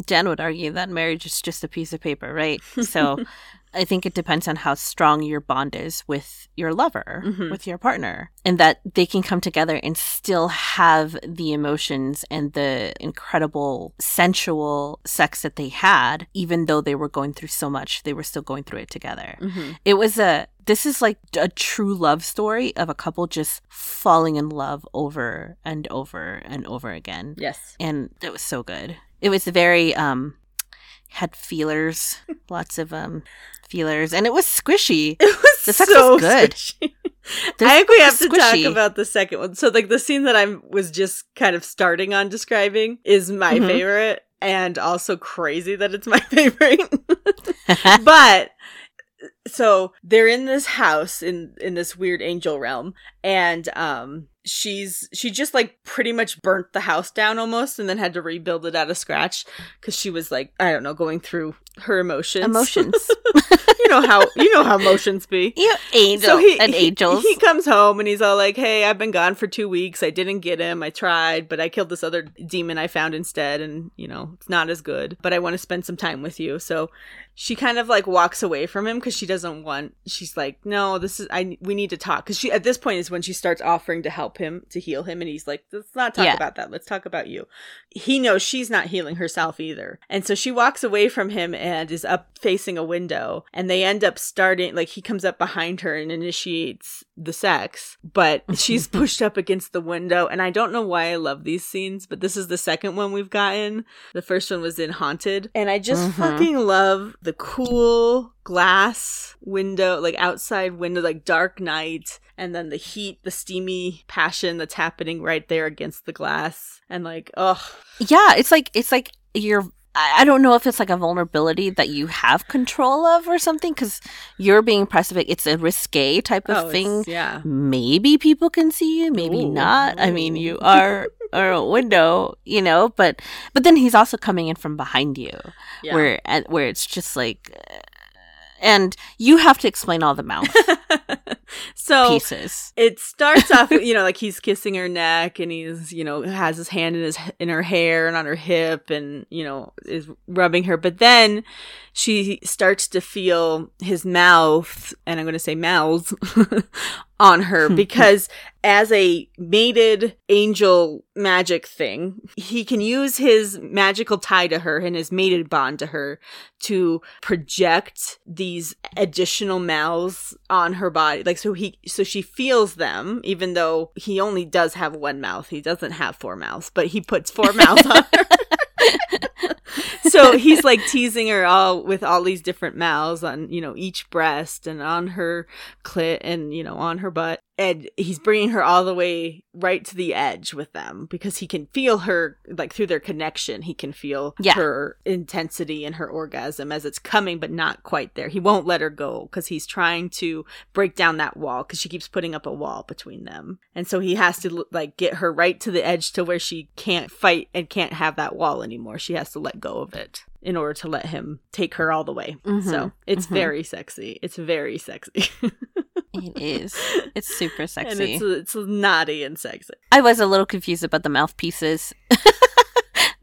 Dan would argue that marriage is just a piece of paper, right? So *laughs* I think it depends on how strong your bond is with your lover, Mhm. with your partner, and that they can come together and still have the emotions and the incredible sensual sex that they had, even though they were going through so much, they were still going through it together. mhm. It was a, this is like a true love story of a couple just falling in love over and over and over again yes. and it was so good. It was very um had feelers, *laughs* lots of um feelers, and it was squishy. It was The sex so was good. squishy. *laughs* This I think we have to talk about the second one. So, like the scene that I was just kind of starting on describing is my Mhm. favorite, and also crazy that it's my *laughs* favorite. but so they're in this house in in this weird angel realm, and um, she's she just like pretty much burnt the house down almost, and then had to rebuild it out of scratch because she was like I don't know going through her emotions. Emotions. *laughs* you know how you know how emotions be. *laughs* you angel and he- angels. He, comes home and he's all like, "Hey, I've been gone for two weeks. I didn't get him. I tried, but I killed this other demon I found instead, and you know it's not as good. But I want to spend some time with you." So she kind of like walks away from him because she doesn't want. She's like, "No, this is I. We need to talk." Because she at this point is when she starts offering to help him to heal him, and he's like, "Let's not talk Yeah. about that. Let's talk about you." He knows she's not healing herself either, and so she walks away from him and is up facing a window, and they end up starting like he comes up behind her and initiates the sex, but *laughs* she's pushed up against the window, and I don't know why I love these scenes, but this is the second one we've gotten. The first one was in Haunted, and I just Mhm. fucking love the cool glass window, like outside window, like dark night, and then the heat, the steamy passion that's happening right there against the glass, and like, oh, yeah, it's like it's like you're. I I don't know if it's like a vulnerability that you have control of or something because you're being it. It's a risque type of oh, thing. yeah. maybe people can see you maybe Ooh. not i mean you are are a window you know but but then he's also coming in from behind you Yeah. where where it's just like and you have to explain all the mouth *laughs* *laughs* so pieces. it starts off *laughs* you know like he's kissing her neck and he's you know has his hand in his in her hair and on her hip and you know is rubbing her. But then she starts to feel his mouth and i'm going to say mouths *laughs* on her because as a mated angel magic thing he can use his magical tie to her and his mated bond to her to project these additional mouths on her body like so he so she feels them even though he only does have one mouth. He doesn't have four mouths but he puts four *laughs* mouths on her. *laughs* So he's like teasing her all with all these different mouths on you know each breast and on her clit and you know on her butt and he's bringing her all the way right to the edge with them because he can feel her like through their connection he can feel Yeah. her intensity and her orgasm as it's coming but not quite there. He won't let her go because he's trying to break down that wall because she keeps putting up a wall between them. And so he has to like get her right to the edge to where she can't fight and can't have that wall anymore. She has to let go of it in order to let him take her all the way. Mhm, so it's mhm. very sexy. It's very sexy *laughs* it is. It's super *laughs* and sexy. it's it's naughty and sexy. I was a little confused about the mouthpieces. *laughs*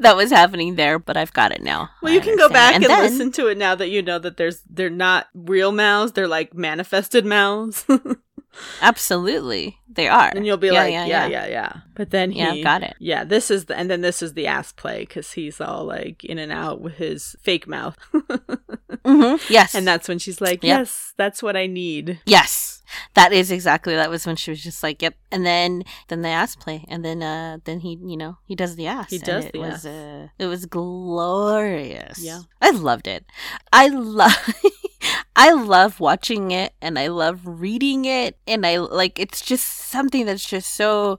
That was happening there but i've got it now. Well you can go back and, then- listen to it now that you know that there's they're not real mouths they're like manifested mouths *laughs* Absolutely. they are. And you'll be Yeah, like, yeah, yeah, yeah. yeah, yeah, But then he, Yeah, got it. Yeah, this is the, and then this is the ass play because he's all like in and out with his fake mouth, *laughs* hmm Yes, and that's when she's like, Yep. yes, that's what I need. yes, that is exactly. That was when she was just like, "Yep." And then then the ass play, and then uh then he you know he does the ass. He does it the was, ass. Uh, it was glorious. Yeah. I loved it. I love. *laughs* I love watching it and I love reading it and I like it's just something that's just so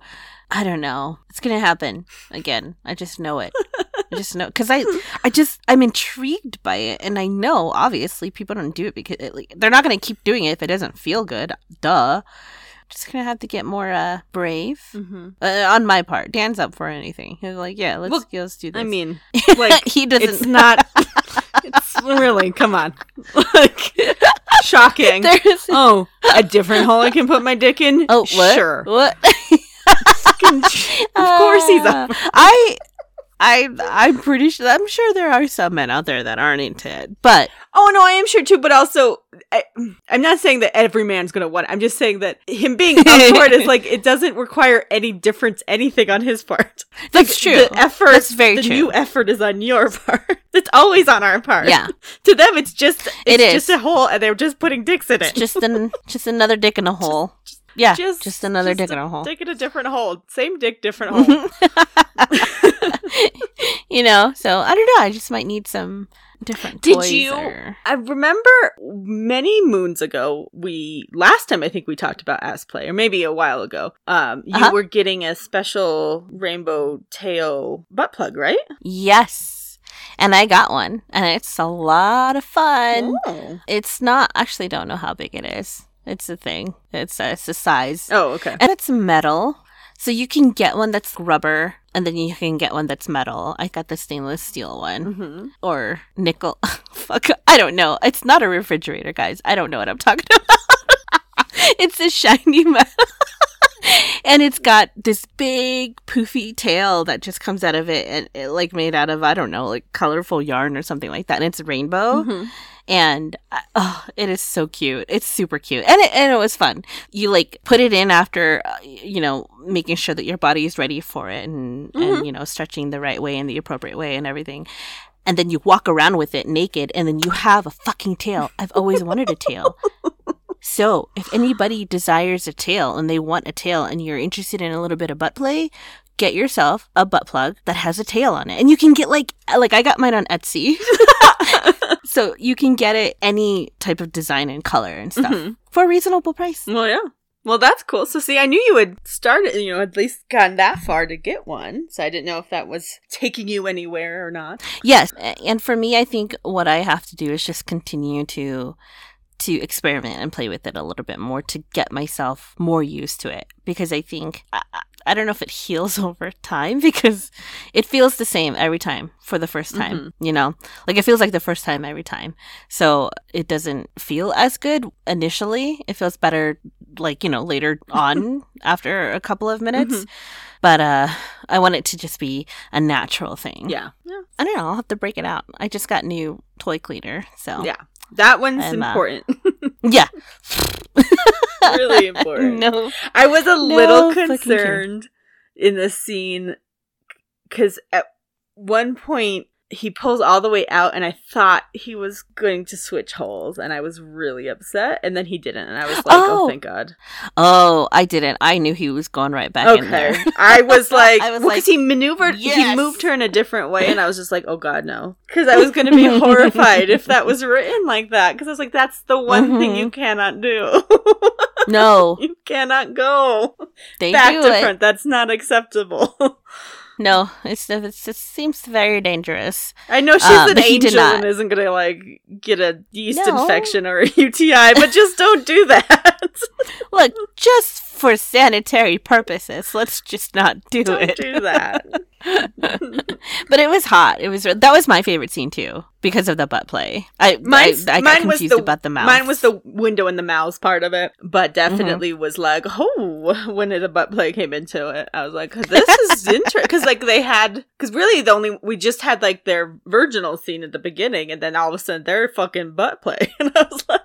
I don't know. It's going to happen again. I just know it. I just know cuz I I just I'm intrigued by it and I know obviously people don't do it because it, like, they're not going to keep doing it if it doesn't feel good. Duh. Just going to have to get more uh brave. Mm-hmm. Uh, on my part, Dan's up for anything. He's like, "Yeah, let's, Well, let's do this." I mean, *laughs* like he doesn't. it's not. *laughs* it's really come on, *laughs* like *laughs* shocking. There's, Oh, a different hole I can put my dick in. oh, what? Sure. What? Of course he's up. *laughs* I, I, I'm pretty sure. I'm sure there are some men out there that aren't into it, but Oh no, I am sure too. But also, I, I'm not saying that every man's gonna want. it. I'm just saying that him being up *laughs* for it is like it doesn't require any difference, anything on his part. that's Like, true. The effort, That's very the true. new effort is on your *laughs* part. It's always on our part. Yeah, *laughs* To them, it's just It it's just a hole, and they're just putting dicks in it's it. just an just another dick in a hole. Yeah, just- just, another just dick in a hole. Dick in a different hole. Same dick, different *laughs* hole. *laughs* you know, so I don't know. I just might need some different Did you- or- I remember many moons ago, we last time I think we talked about ass play, or maybe a while ago. Um, you Uh-huh. were getting a special rainbow tail butt plug, right? Yes, and I got one, and it's a lot of fun. Oh, It's not actually don't know how big it is. It's a thing. It's a, it's a size. oh okay. And it's metal. So you can get one that's rubber and then you can get one that's metal. I got the stainless steel one hmm or nickel. *laughs* Fuck, I don't know. It's not a refrigerator, guys. I don't know what I'm talking *laughs* about. it's a shiny *laughs* metal. and it's got this big poofy tail that just comes out of it and it like made out of I don't know, like colorful yarn or something like that. And it's rainbow Mhm. And uh, oh, it is so cute. It's super cute, and it and it was fun. You like put it in after uh, you know making sure that your body is ready for it, and Mhm. and you know stretching the right way and the appropriate way and everything. And then you walk around with it naked, and then you have a fucking tail. I've always wanted a tail. *laughs* So, if anybody desires a tail and they want a tail and you're interested in a little bit of butt play, get yourself a butt plug that has a tail on it. And you can get like like I got mine on Etsy. *laughs* so, you can get it any type of design and color and stuff Mhm. for a reasonable price. Well, yeah. Well, that's cool. So, see, I knew you had started, you know, at least gotten that far to get one. So, I didn't know if that was taking you anywhere or not. Yes, and for me I think what I have to do is just continue to to experiment and play with it a little bit more to get myself more used to it because I think I, I- don't know if it heals *laughs* over time because it feels the same every time for the first time, you know? Like it feels like the first time every time. So it doesn't feel as good initially. It feels better like, you know, later *laughs* on after a couple of minutes. Mhm. But uh I want it to just be a natural thing. Yeah. Yeah. I don't know. I'll have to break it out. I just got new toy cleaner, so Yeah. That one's uh, important. *laughs* yeah. really *laughs* important. no, I was a little concerned in the scene because at one point he pulls all the way out, and I thought he was going to switch holes, and I was really upset. And then he didn't, and I was like, "Oh, Oh. thank God!" Oh, I didn't. I knew he was going right back in there. I was *laughs* like, I was because like, he maneuvered, he moved her in a different way, and I was just like, "Oh God, no!" Because I was going to be *laughs* horrified if that was written like that. Because I was like, "That's the one thing Mhm. you cannot do. No, *laughs* you cannot go they back different. it. That's not acceptable." No, it's it's it seems very dangerous. I know she's Um, an angel and isn't gonna like get a yeast No. infection or a *laughs* UTI, but just don't do that. *laughs* Look, just for sanitary purposes, let's just not do don't it. do that. *laughs* *laughs* but it was hot. It was that was my favorite scene too because of the butt play. I Mine's- I, I mine was the- about the mouth. Mine was the window and the mouse part of it, but Mm-hmm. definitely was like, oh, *laughs* when the butt play came into it, I was like, this is *laughs* interesting because like they had because really the only we just had like their virginal scene at the beginning, and then all of a sudden their fucking butt play, and I was like.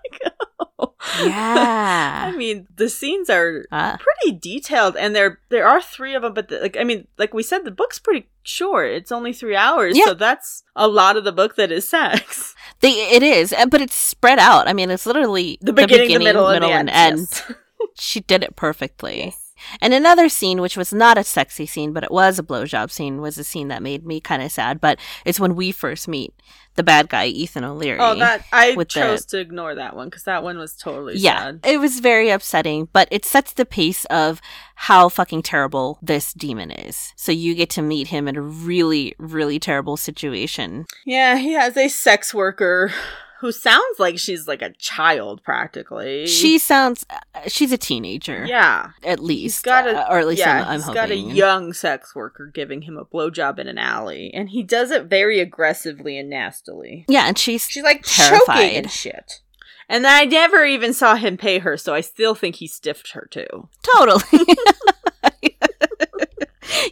Yeah. *laughs* I mean, the scenes are Ah. pretty detailed, and there there are three of them. But the, like, I mean, like we said, the book's pretty short. It's only three hours, Yeah. so that's a lot of the book that is sex. *laughs* They, it is, uh, but it's spread out. I mean, it's literally The beginning, the middle, and the and end. yes. *laughs* She did it perfectly. And another scene, which was not a sexy scene, but it was a blowjob scene, was a scene that made me kind of sad. But it's when we first meet the bad guy, Ethan O'Leary. Oh, that I with the- chose to ignore that one because that one was totally yeah, sad. it was very upsetting, but it sets the pace of how fucking terrible this demon is. So you get to meet him in a really, really terrible situation. Yeah, he has a sex worker who sounds like she's like a child practically. She sounds, uh, she's a teenager, yeah. at least, got a uh, or at least yeah, I'm, I'm he's hoping. got a young sex worker giving him a blowjob in an alley, and he does it very aggressively and nastily. yeah, and she's She's like Terrified. choking and shit. And I never even saw him pay her, so I still think he stiffed her too. Totally. *laughs*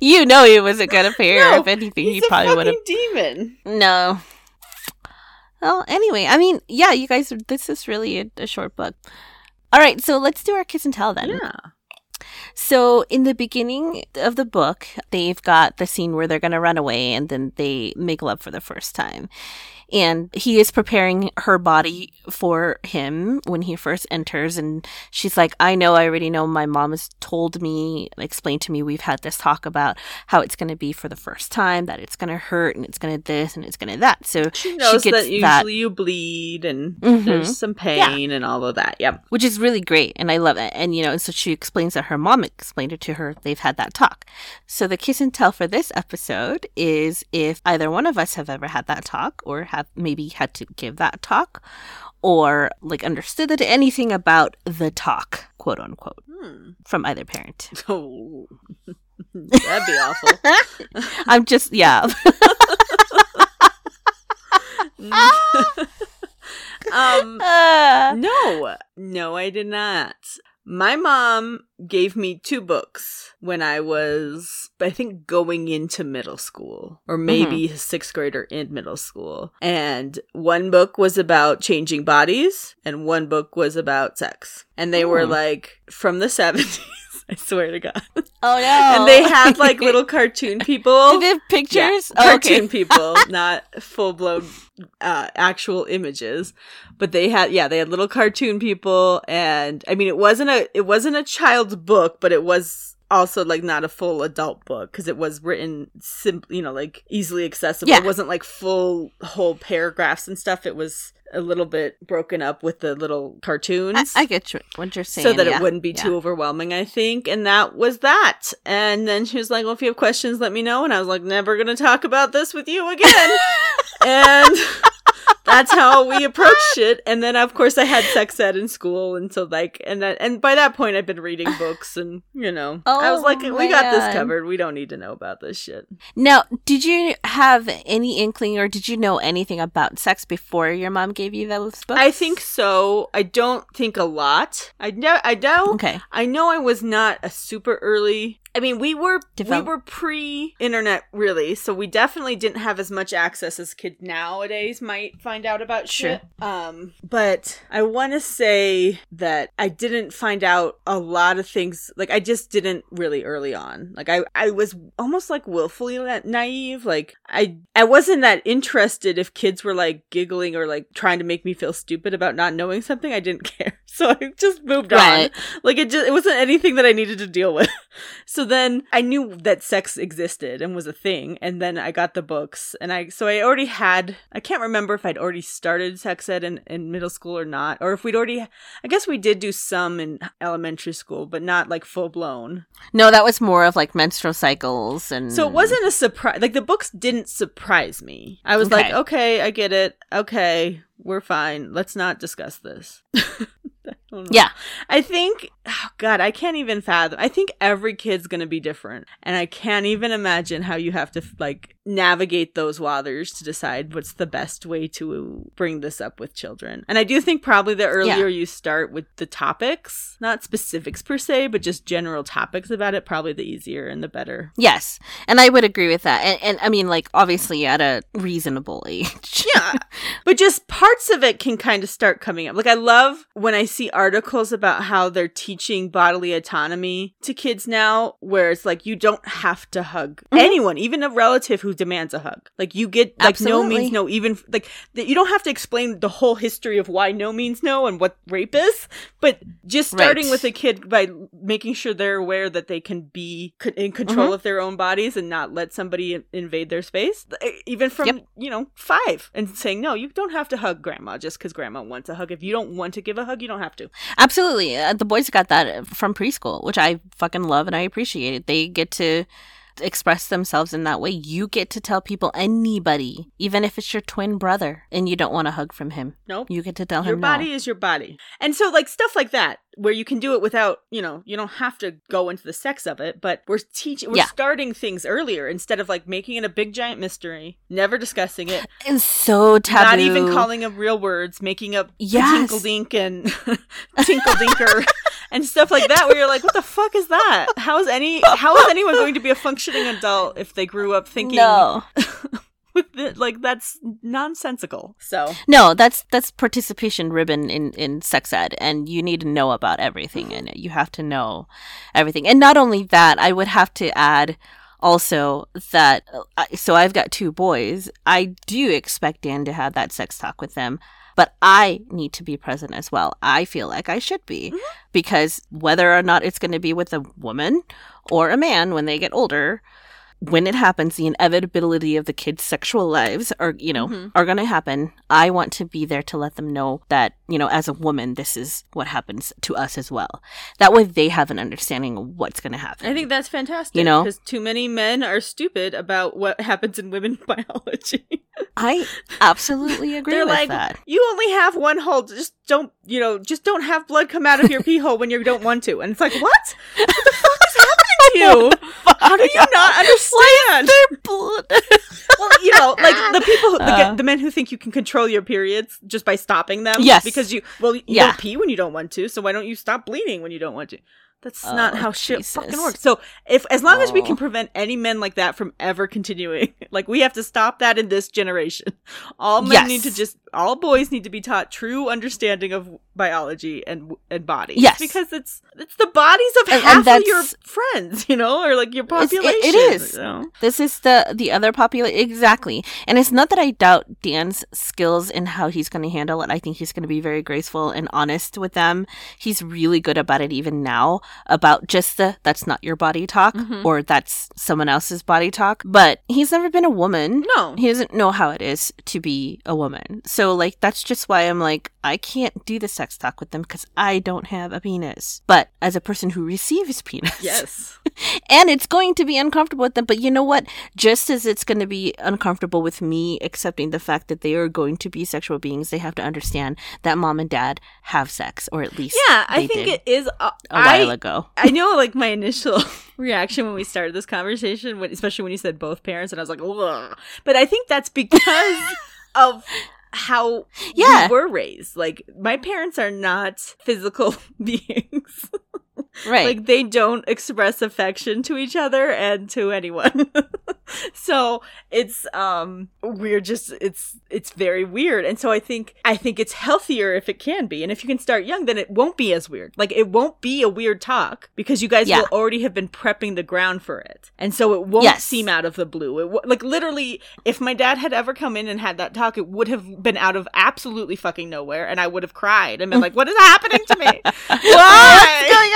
you know he wasn't gonna pay her. No, if anything, he probably would have. demon. No. Well, anyway, I mean, yeah, you guys, this is really a, a short book. All right, so let's do our kiss and tell then. Yeah. So, in the beginning of the book, they've got the scene where they're going to run away and then they make love for the first time. And he is preparing her body for him when he first enters. And she's like, I know, I already know. My mom has told me, explained to me, we've had this talk about how it's going to be for the first time, that it's going to hurt and it's going to this and it's going to that. So, She knows gets that usually you bleed and Mhm. there's some pain and all of that. Yep. which is really great and i love it and you know and so she explains that her mom explained it to her they've had that talk so the kiss and tell for this episode is if either one of us have ever had that talk or have maybe had to give that talk or like understood that anything about the talk quote unquote Hmm. from either parent *laughs* Oh. That'd be awful. *laughs* i'm just yeah *laughs* um Uh, no. No, I did not. My mom gave me two books when I was, I think, going into middle school, or maybe a sixth grader in middle school. And one book was about changing bodies, and one book was about sex. And they were Hmm. like from the 70s. *laughs* I swear to God. oh no *laughs* And they had like *laughs* little cartoon people. Did they have pictures Yeah, Oh, cartoon okay. people, not full blown uh, actual images. But they had, yeah, they had little cartoon people, and I mean, it wasn't a, it wasn't a child's book, but it was also like not a full adult book because it was written simple, you know, like easily accessible. Yeah. It wasn't like full whole paragraphs and stuff. It was a little bit broken up with the little I, cartoons I get you, what you're saying so that yeah, it wouldn't be yeah. too overwhelming, I think. And that was that. And then she was like, Well, if you have questions, let me know. And I was like, Never gonna talk about this with you again. *laughs* and that's how we approached it. And then of course I had sex ed in school and so like and that and by that point I'd been reading books and you know I was Oh, like, We got this covered. We don't need to know about this shit. Now, did you have any inkling or did you know anything about sex before your mom gave you those books? I think so. I don't think a lot. I know I know Okay. I know I was not a super early. I mean, we were Develop- we were pre-internet really, so we definitely didn't have as much access as kids nowadays might find out about Sure. shit. Um, but I want to say that I didn't find out a lot of things. Like I just didn't really early on. Like I I was almost like willfully naive. Like I I wasn't that interested if kids were like giggling or like trying to make me feel stupid about not knowing something. I didn't *laughs* care, so I just moved on. Like it just it wasn't anything that I needed to deal with. *laughs* So then I knew that sex existed and was a thing, and then I got the books, and I so I already had I can't remember if I'd already started sex ed in, in middle school or not, or if we'd already I guess we did do some in elementary school, but not like full blown. No, that was more of like menstrual cycles and So it wasn't a surprise. Like the books didn't surprise me. I was like, Okay. okay, I get it. Okay, we're fine. Let's not discuss this. *laughs* I. Yeah. I think oh god, I can't even fathom. I think every kid's going to be different, and I can't even imagine how you have to like navigate those waters to decide what's the best way to bring this up with children. And I do think probably the earlier you start with the topics, not specifics per se, but just general topics about it, probably the easier and the better. Yes, and I would agree with that. And, and I mean, like obviously at a reasonable age. yeah, *laughs* but just parts of it can kind of start coming up. Like I love when I see articles about how they're teaching bodily autonomy to kids now, where it's like you don't have to hug Mhm. anyone, even a relative who demands a hug. Like you get like no means no, even like that you don't have to explain the whole history of why no means no and what rape is, but just starting Right. with a kid by making sure they're aware that they can be co- in control Mhm. of their own bodies and not let somebody in- invade their space, even from Yep. you know five, and saying no, you don't have to hug grandma just because grandma wants a hug. If you don't want to give a hug, you don't have to. Absolutely. Uh, the boys got that from preschool, which I fucking love and I appreciate it. They get to express themselves in that way. You get to tell people anybody, even if it's your twin brother, and you don't want a hug from him. Nope. You get to tell Your him Your body no. is your body. And so like stuff like that where you can do it without, you know, you don't have to go into the sex of it, but we're teaching we're Yeah. starting things earlier instead of like making it a big giant mystery, never discussing it, *sighs* And so taboo. not even calling them real words, making up Yes. tinkle dink and *laughs* tinkle dinker *laughs* and stuff like that where you're like, what the fuck is that? How is any how is anyone going to be a functioning adult if they grew up thinking No. *laughs* with the, like that's nonsensical. So No, that's that's participation ribbon in in sex ed, and you need to know about everything in it. You have to know everything, and not only that, I would have to add also that. uh, So I've got two boys. I do expect Dan to have that sex talk with them. But I need to be present as well. I feel like I should be mm-hmm. because whether or not it's going to be with a woman or a man when they get older, when it happens, the inevitability of the kids' sexual lives are, you know, Mhm. are going to happen. I want to be there to let them know that, you know, as a woman, this is what happens to us as well. That way they have an understanding of what's going to happen. I think that's fantastic. You know? because too many men are stupid about what happens in women *laughs* biology. I absolutely *laughs* agree They're with like, that. you only have one hole. Just don't, you know, just don't have blood come out of your pee hole when you don't want to. And it's like, what? What the fuck is happening you? How do you not understand? *laughs* well, you know, like the people, who, the, Uh. the men who think you can control your periods just by stopping them. Yes. because you, well, you Yeah. don't pee when you don't want to. So why don't you stop bleeding when you don't want to? That's not Oh, how shit Jesus. fucking works. So if as long as we Oh. can prevent any men like that from ever continuing, *laughs* like we have to stop that in this generation. All men Yes. need to just all boys need to be taught true understanding of biology and and bodies. Yes. because it's it's the bodies of And- half and of your friends, *laughs* you know, or like your It's- it- population. it is. you know? This is the the other population exactly, and it's not that I doubt Dan's skills and how he's going to handle it. I think he's going to be very graceful and honest with them. He's really good about it even now about just the that's not your body talk Mhm. or that's someone else's body talk. But he's never been a woman. No, He doesn't know how it is to be a woman. So like that's just why I'm like I can't do the sex talk with them because I don't have a penis. But as a person who receives penis, yes, *laughs* and it's going to be uncomfortable with them. But you know what? Just as it's going to be uncomfortable with me accepting the fact that they are going to be sexual beings, they have to understand that mom and dad have sex, or at least yeah. I think it is. Uh, a while I, ago. *laughs* I know, like my initial *laughs* reaction when we started this conversation, when, especially when you said both parents, and I was like, Ugh. but I think that's because of how Yeah. we were raised. Like my parents are not physical *laughs* beings. Right. Like they don't express affection to each other and to anyone. *laughs* so it's um we're just it's it's very weird. And so I think I think it's healthier if it can be. And if you can start young, then it won't be as weird. Like it won't be a weird talk because you guys Yeah. will already have been prepping the ground for it. And so it won't Yes. seem out of the blue. It w- like literally if my dad had ever come in and had that talk, it would have been out of absolutely fucking nowhere and I would have cried and been *laughs* like, "What is happening to me? *laughs* Why?"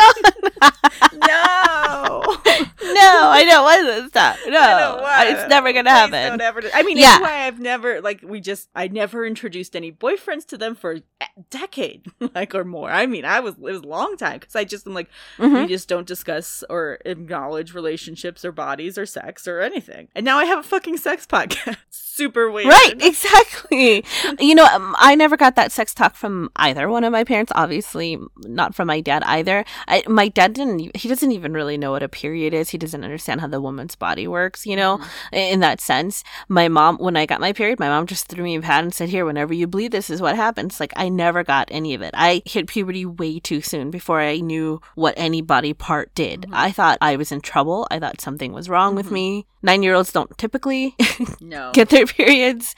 *laughs* No. *laughs* no, I don't want to stop. No, I don't wanna. it's never gonna Please happen. ever I mean, Yeah. that's why I've never like we just I never introduced any boyfriends to them for a decade, *laughs* like or more. I mean, I was it was a long time because I just am like Mhm. we just don't discuss or acknowledge relationships or bodies or sex or anything. And now I have a fucking sex podcast. *laughs* Super weird. Right, exactly. you know, um, I never got that sex talk from either one of my parents. Obviously, not from my dad either. I, my dad didn't. He doesn't even really know what a period is. He doesn't understand how the woman's body works. You know, in that sense. My mom, when I got my period, my mom just threw me a pad and said, "Here, whenever you bleed, this is what happens." Like I never got any of it. I hit puberty way too soon before I knew what any body part did. Mhm. I thought I was in trouble. I thought something was wrong with Mhm. me. Nine year olds don't typically *laughs* No. *laughs* get their periods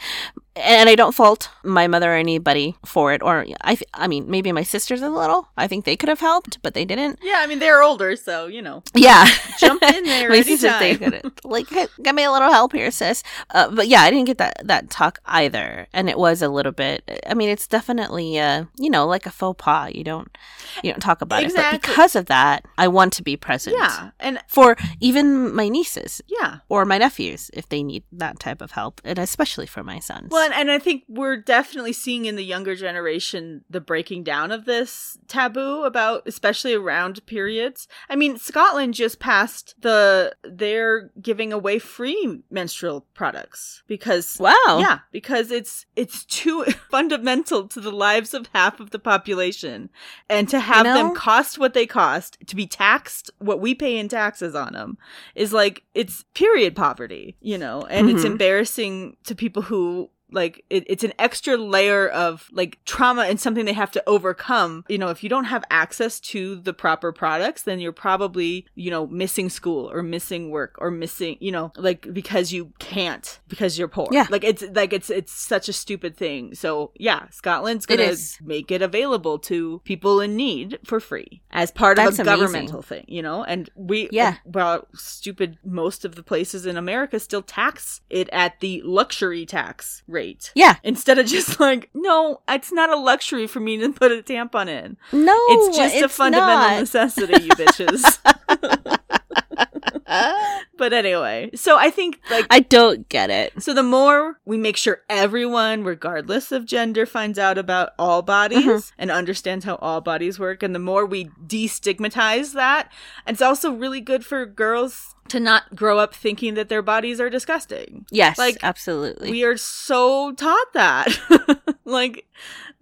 and i don't fault my mother or anybody for it or i th- i mean maybe my sisters a little. I think they could have helped but they didn't. Yeah, I mean they're older, so you know. yeah. Jump in *laughs* there my they couldn't like "Hey, get me a little help here sis. Uh, but yeah i didn't get that that talk either. And it was a little bit i mean it's definitely uh you know like a faux pas. You don't you don't talk about it. But because of that i want to be present Yeah, and for even my nieces yeah. or my nephews if they need that type of help and especially for my sons. Well, and, and I think we're definitely seeing in the younger generation the breaking down of this taboo about, especially around periods. I mean, Scotland just passed the they're giving away free menstrual products because wow yeah, because it's it's too *laughs* fundamental to the lives of half of the population, and to have know? them cost what they cost, to be taxed what we pay in taxes on them, is like it's period poverty, you know, and it's Mhm. embarrassing to people who like it, it's an extra layer of like trauma and something they have to overcome you know if you don't have access to the proper products then you're probably you know missing school or missing work or missing you know like because you can't because you're poor Yeah. like it's like it's it's such a stupid thing so yeah scotland's gonna is. make it available to people in need for free as part That's of a amazing. governmental thing you know and we Yeah. well stupid most of the places in america still tax it at the luxury tax rate yeah. Instead of just like no it's not a luxury for me to put a tampon in. No it's just a fundamental not. necessity you bitches. *laughs* But anyway so i think like i don't get it. So the more we make sure everyone, regardless of gender, finds out about all bodies Mhm. and understands how all bodies work, and the more we destigmatize that, it's also really good for girls to not grow up thinking that their bodies are disgusting. yes Like, absolutely We are so taught that. *laughs* like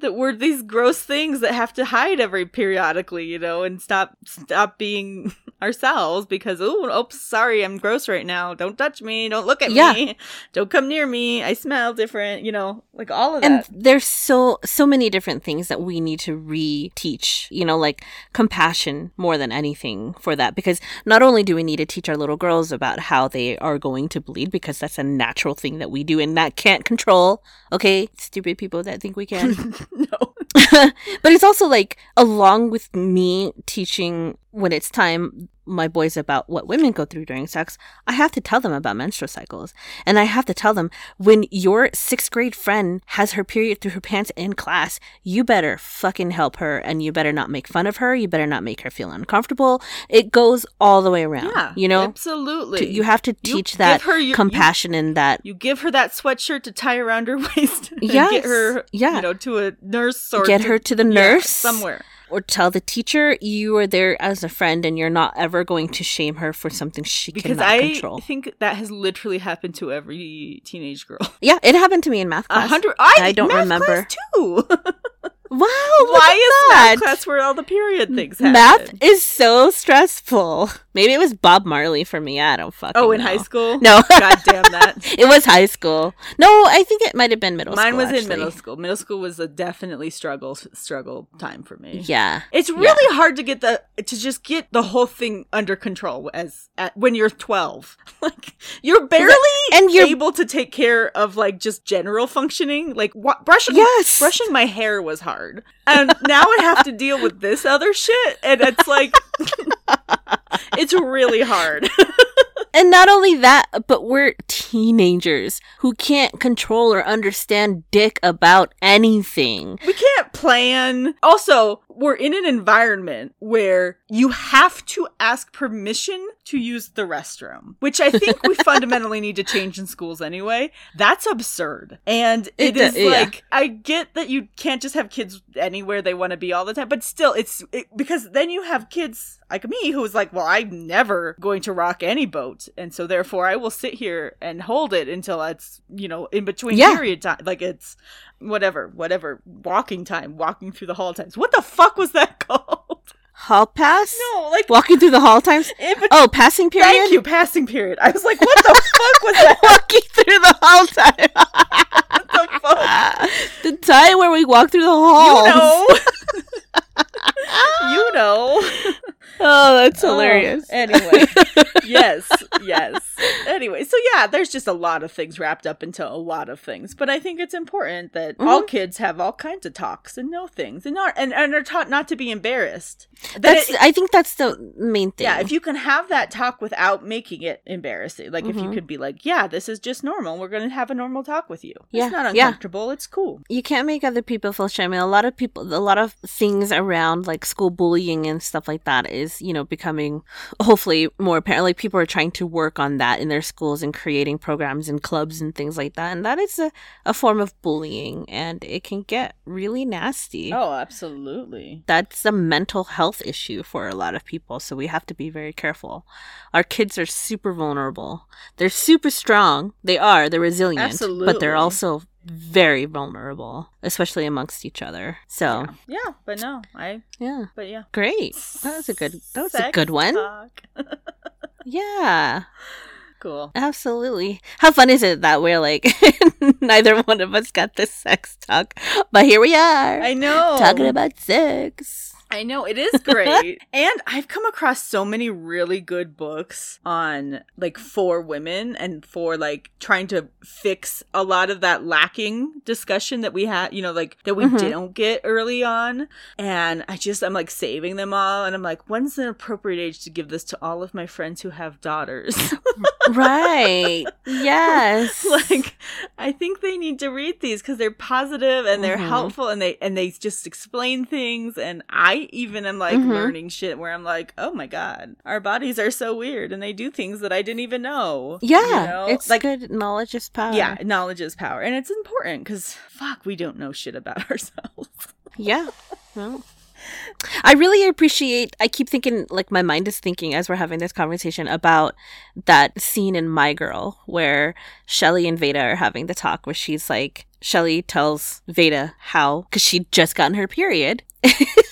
that we're these gross things that have to hide every periodically, you know, and stop stop being ourselves because oh, oops, sorry, I'm gross right now. Don't touch me. Don't look at Yeah. me. *laughs* Don't come near me. I smell different, you know, like all of that. and there's so so many different things that we need to reteach you know like compassion more than anything for that because not only do we need to teach our little girls about how they are going to bleed because that's a natural thing that we do and that can't control okay stupid people that think we can *laughs* no. *laughs* but it's also like along with me teaching when it's time my boys about what women go through during sex i have to tell them about menstrual cycles and i have to tell them when your sixth grade friend has her period through her pants in class you better fucking help her and you better not make fun of her you better not make her feel uncomfortable it goes all the way around Yeah. you know Absolutely. To- you have to You teach give that her your- you- compassion and that You give her that sweatshirt to tie around her *laughs* waist Yes, get her, yeah. you know, to a nurse or get her to the yeah, nurse somewhere. Or tell the teacher you are there as a friend and you're not ever going to shame her for something she Because cannot I control. Because I think that has literally happened to every teenage girl. Yeah, it happened to me in math A class. hundred. I, I don't math remember. too. *laughs* Wow, Why is that. math class where all the period things happen? Math is so stressful. Maybe it was Bob Marley for me. I don't fucking Oh, in know. high school. No. God damn *laughs* that. it was high school. No, I think it might have been middle school. Mine school. was in middle school. Middle school was a definitely struggle struggle time for me. Yeah. It's really hard to get the to just get the whole thing under control as at, when you're 12. *laughs* like you're barely and you're- able to take care of like just general functioning. Like what brushing Yes. brushing my hair was hard. And now I have to deal with this other shit and it's like *laughs* it's really hard. *laughs* And not only that, but we're teenagers who can't control or understand dick about anything. we can't plan. Also, we're in an environment where you have to ask permission to use the restroom, which I think we *laughs* fundamentally need to change in schools anyway. That's absurd. And It it is yeah. like, I get that you can't just have kids anywhere they want to be all the time, but still, it's it, because then you have kids like me who's like, well, I'm never going to rock any boat. And so therefore I will sit here and hold it until it's, you know, in between Yeah. period time. Like it's whatever, whatever, walking time, walking through the hall times. What the fuck was that *laughs* called? Hall pass? No, like Walking through the hall times? *laughs* Oh, passing period? Thank you, passing period. I was like, what the *laughs* fuck was that? Walking through the hall time. What the fuck? the time where we walk through the hall. You know. you know. Oh, that's hilarious. Oh, anyway, *laughs* yes, yes. Anyway, so yeah, there's just a lot of things wrapped up into a lot of things, but I think it's important that all kids have all kinds of talks and know things and are and, and are taught not to be embarrassed. That That's. it- I think that's the main thing. yeah, if you can have that talk without making it embarrassing, like if you Mhm. could be like, "Yeah, this is just normal. We're going to have a normal talk with you. Yeah, It's not yeah. uncomfortable. It's cool." you can't make other people feel shame. I mean, a lot of people, a lot of things around like school bullying and stuff like that is, you know, becoming *laughs* hopefully more apparent. Like people are trying to work on that in their schools and creating programs and clubs and things like that. And that is a, a form of bullying and it can get really nasty. Oh, absolutely. That's a mental health issue for a lot of people. So we have to be very careful. Our kids are super vulnerable. They're super strong. They are. They're resilient. Absolutely. But they're also very vulnerable, especially amongst each other. So, Yeah. yeah, but no, I. yeah. But yeah, Great. That was a good that was a good one. *laughs* Yeah. cool. Absolutely. How fun is it that we're like *laughs* neither one of us got this sex talk, but here we are. I know. talking about sex. I know it is great. *laughs* and I've come across so many really good books on like for women and for like trying to fix a lot of that lacking discussion that we had, you know, like that we Mhm. didn't get early on. And I just I'm like saving them all and I'm like when's the appropriate age to give this to all of my friends who have daughters? *laughs* Right. Yes. *laughs* like I think they need to read these because they're positive and they're Mhm. helpful and they and they just explain things and I even am like Mhm. learning shit where I'm like, oh my god, our bodies are so weird and they do things that I didn't even know. yeah. you know? It's like good knowledge is power. yeah, knowledge is power and it's important because fuck, we don't know shit about *laughs* ourselves. Yeah. Well, I really appreciate. I keep thinking, like, my mind is thinking as we're having this conversation about that scene in My Girl where Shelly and Vada are having the talk, where she's like, Shelly tells Vada how, because she'd just gotten her period. *laughs*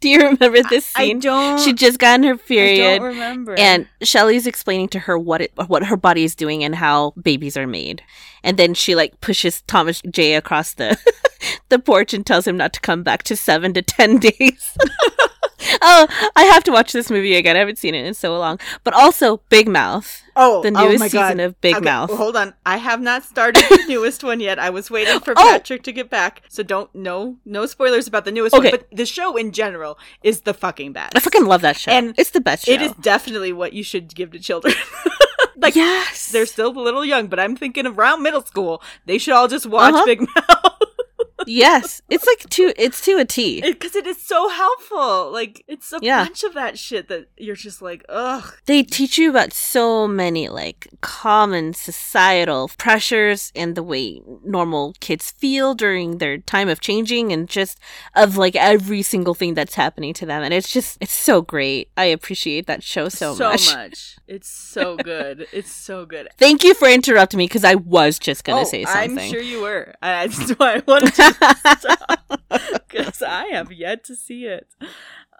*laughs* Do you remember this scene? I don't. She'd just gotten her I period. don't remember. And Shelly's explaining to her what it, what her body is doing and how babies are made. And then she like pushes Thomas J across the *laughs* the porch and tells him not to come back to seven to ten *laughs* days. *laughs* oh, I have to watch this movie again. I haven't seen it in so long. But also Big Mouth, oh, the oh newest my season God. of Big Okay, Mouth. well, hold on. I have not started the newest one yet. I was waiting for *laughs* Oh! Patrick to get back. So don't no no spoilers about the newest Okay. one. But the show in general is the fucking best. I fucking love that show. And it's the best show. It is definitely what you should give to children. like yes, they're still a little young, but I'm thinking around middle school, they should all just watch Uh-huh. Big Mouth. Yes. It's like to it's to a T. Because it is so helpful. Like it's a Yeah. bunch of that shit that you're just like, ugh. they teach you about so many like common societal pressures and the way normal kids feel during their time of changing and just of like every single thing that's happening to them and it's just it's so great i appreciate that show so, much It's so good. it's so good. thank you for interrupting me because i was just gonna oh, say something I'm sure you were. I- *laughs* That's why I wanted to *laughs* *laughs* because I have yet to see it.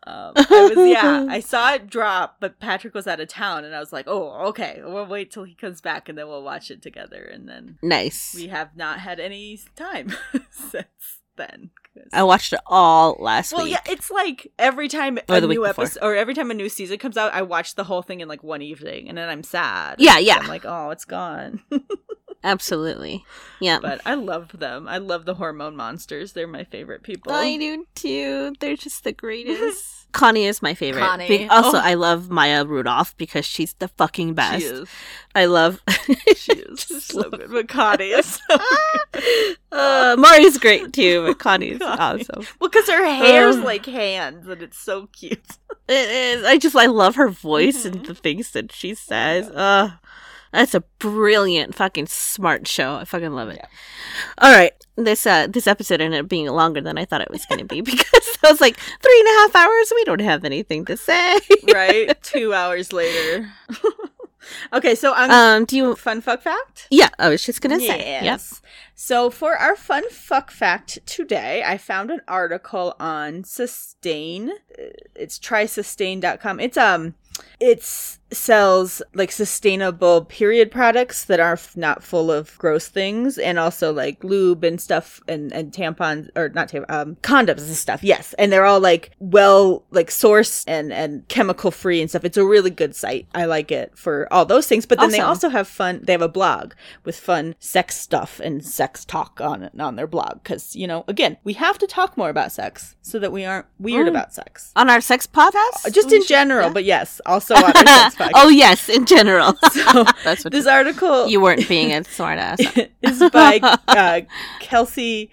Um, I was yeah, I *laughs* saw it drop, but Patrick was out of town, and I was like, oh, okay, we'll wait till he comes back, and then we'll watch it together. And then nice we have not had any time *laughs* since then. i watched it all last well, week Well, yeah, it's like every time Or a new episode or every time a new season comes out, I watch the whole thing in like one evening, and then I'm sad. Yeah, yeah. I'm like, oh, it's gone. Absolutely. Yeah. But I love them. I love the hormone monsters. They're my favorite people. I do too. They're just the greatest. *laughs* Connie is my favorite. Connie. Be- also, Oh. I love Maya Rudolph because she's the fucking best. She is. I love. *laughs* She is so good. But Connie is so *laughs* good. uh, Maury's great too, but Connie's Connie. awesome. Well, because her hair's Uh. like hands, and it's so cute. It is. I just I love her voice and Mhm. the things that she says. Uh that's a brilliant fucking smart show. I fucking love it. Yeah. All right, this uh this episode ended up being longer than I thought it was going to be *laughs* because I was like three and a half hours. We don't have anything to say. *laughs* Right? Two hours later. *laughs* okay, so I'm. Um, do you? fun fuck fact? Yeah, I was just gonna say. Yes. So for our fun fuck fact today, I found an article on sustain. Uh, It's trysustain.com. It's um it's sells like sustainable period products that are f- not full of gross things and also like lube and stuff and and tampons or not tampons um condoms and stuff yes. And they're all like well like sourced and and chemical free and stuff. It's a really good site. I like it for all those things. But then they also have fun they have a blog with fun sex stuff and sex talk on it on their blog. Because you know again we have to talk more about sex so that we aren't weird Mm. about sex. On our sex podcast, just We in should- general yeah. but yes also *laughs* on our sex podcast oh yes, in general. *laughs* So, *laughs* That's what this article you weren't being a smartass. *laughs* is by uh, Kelsey.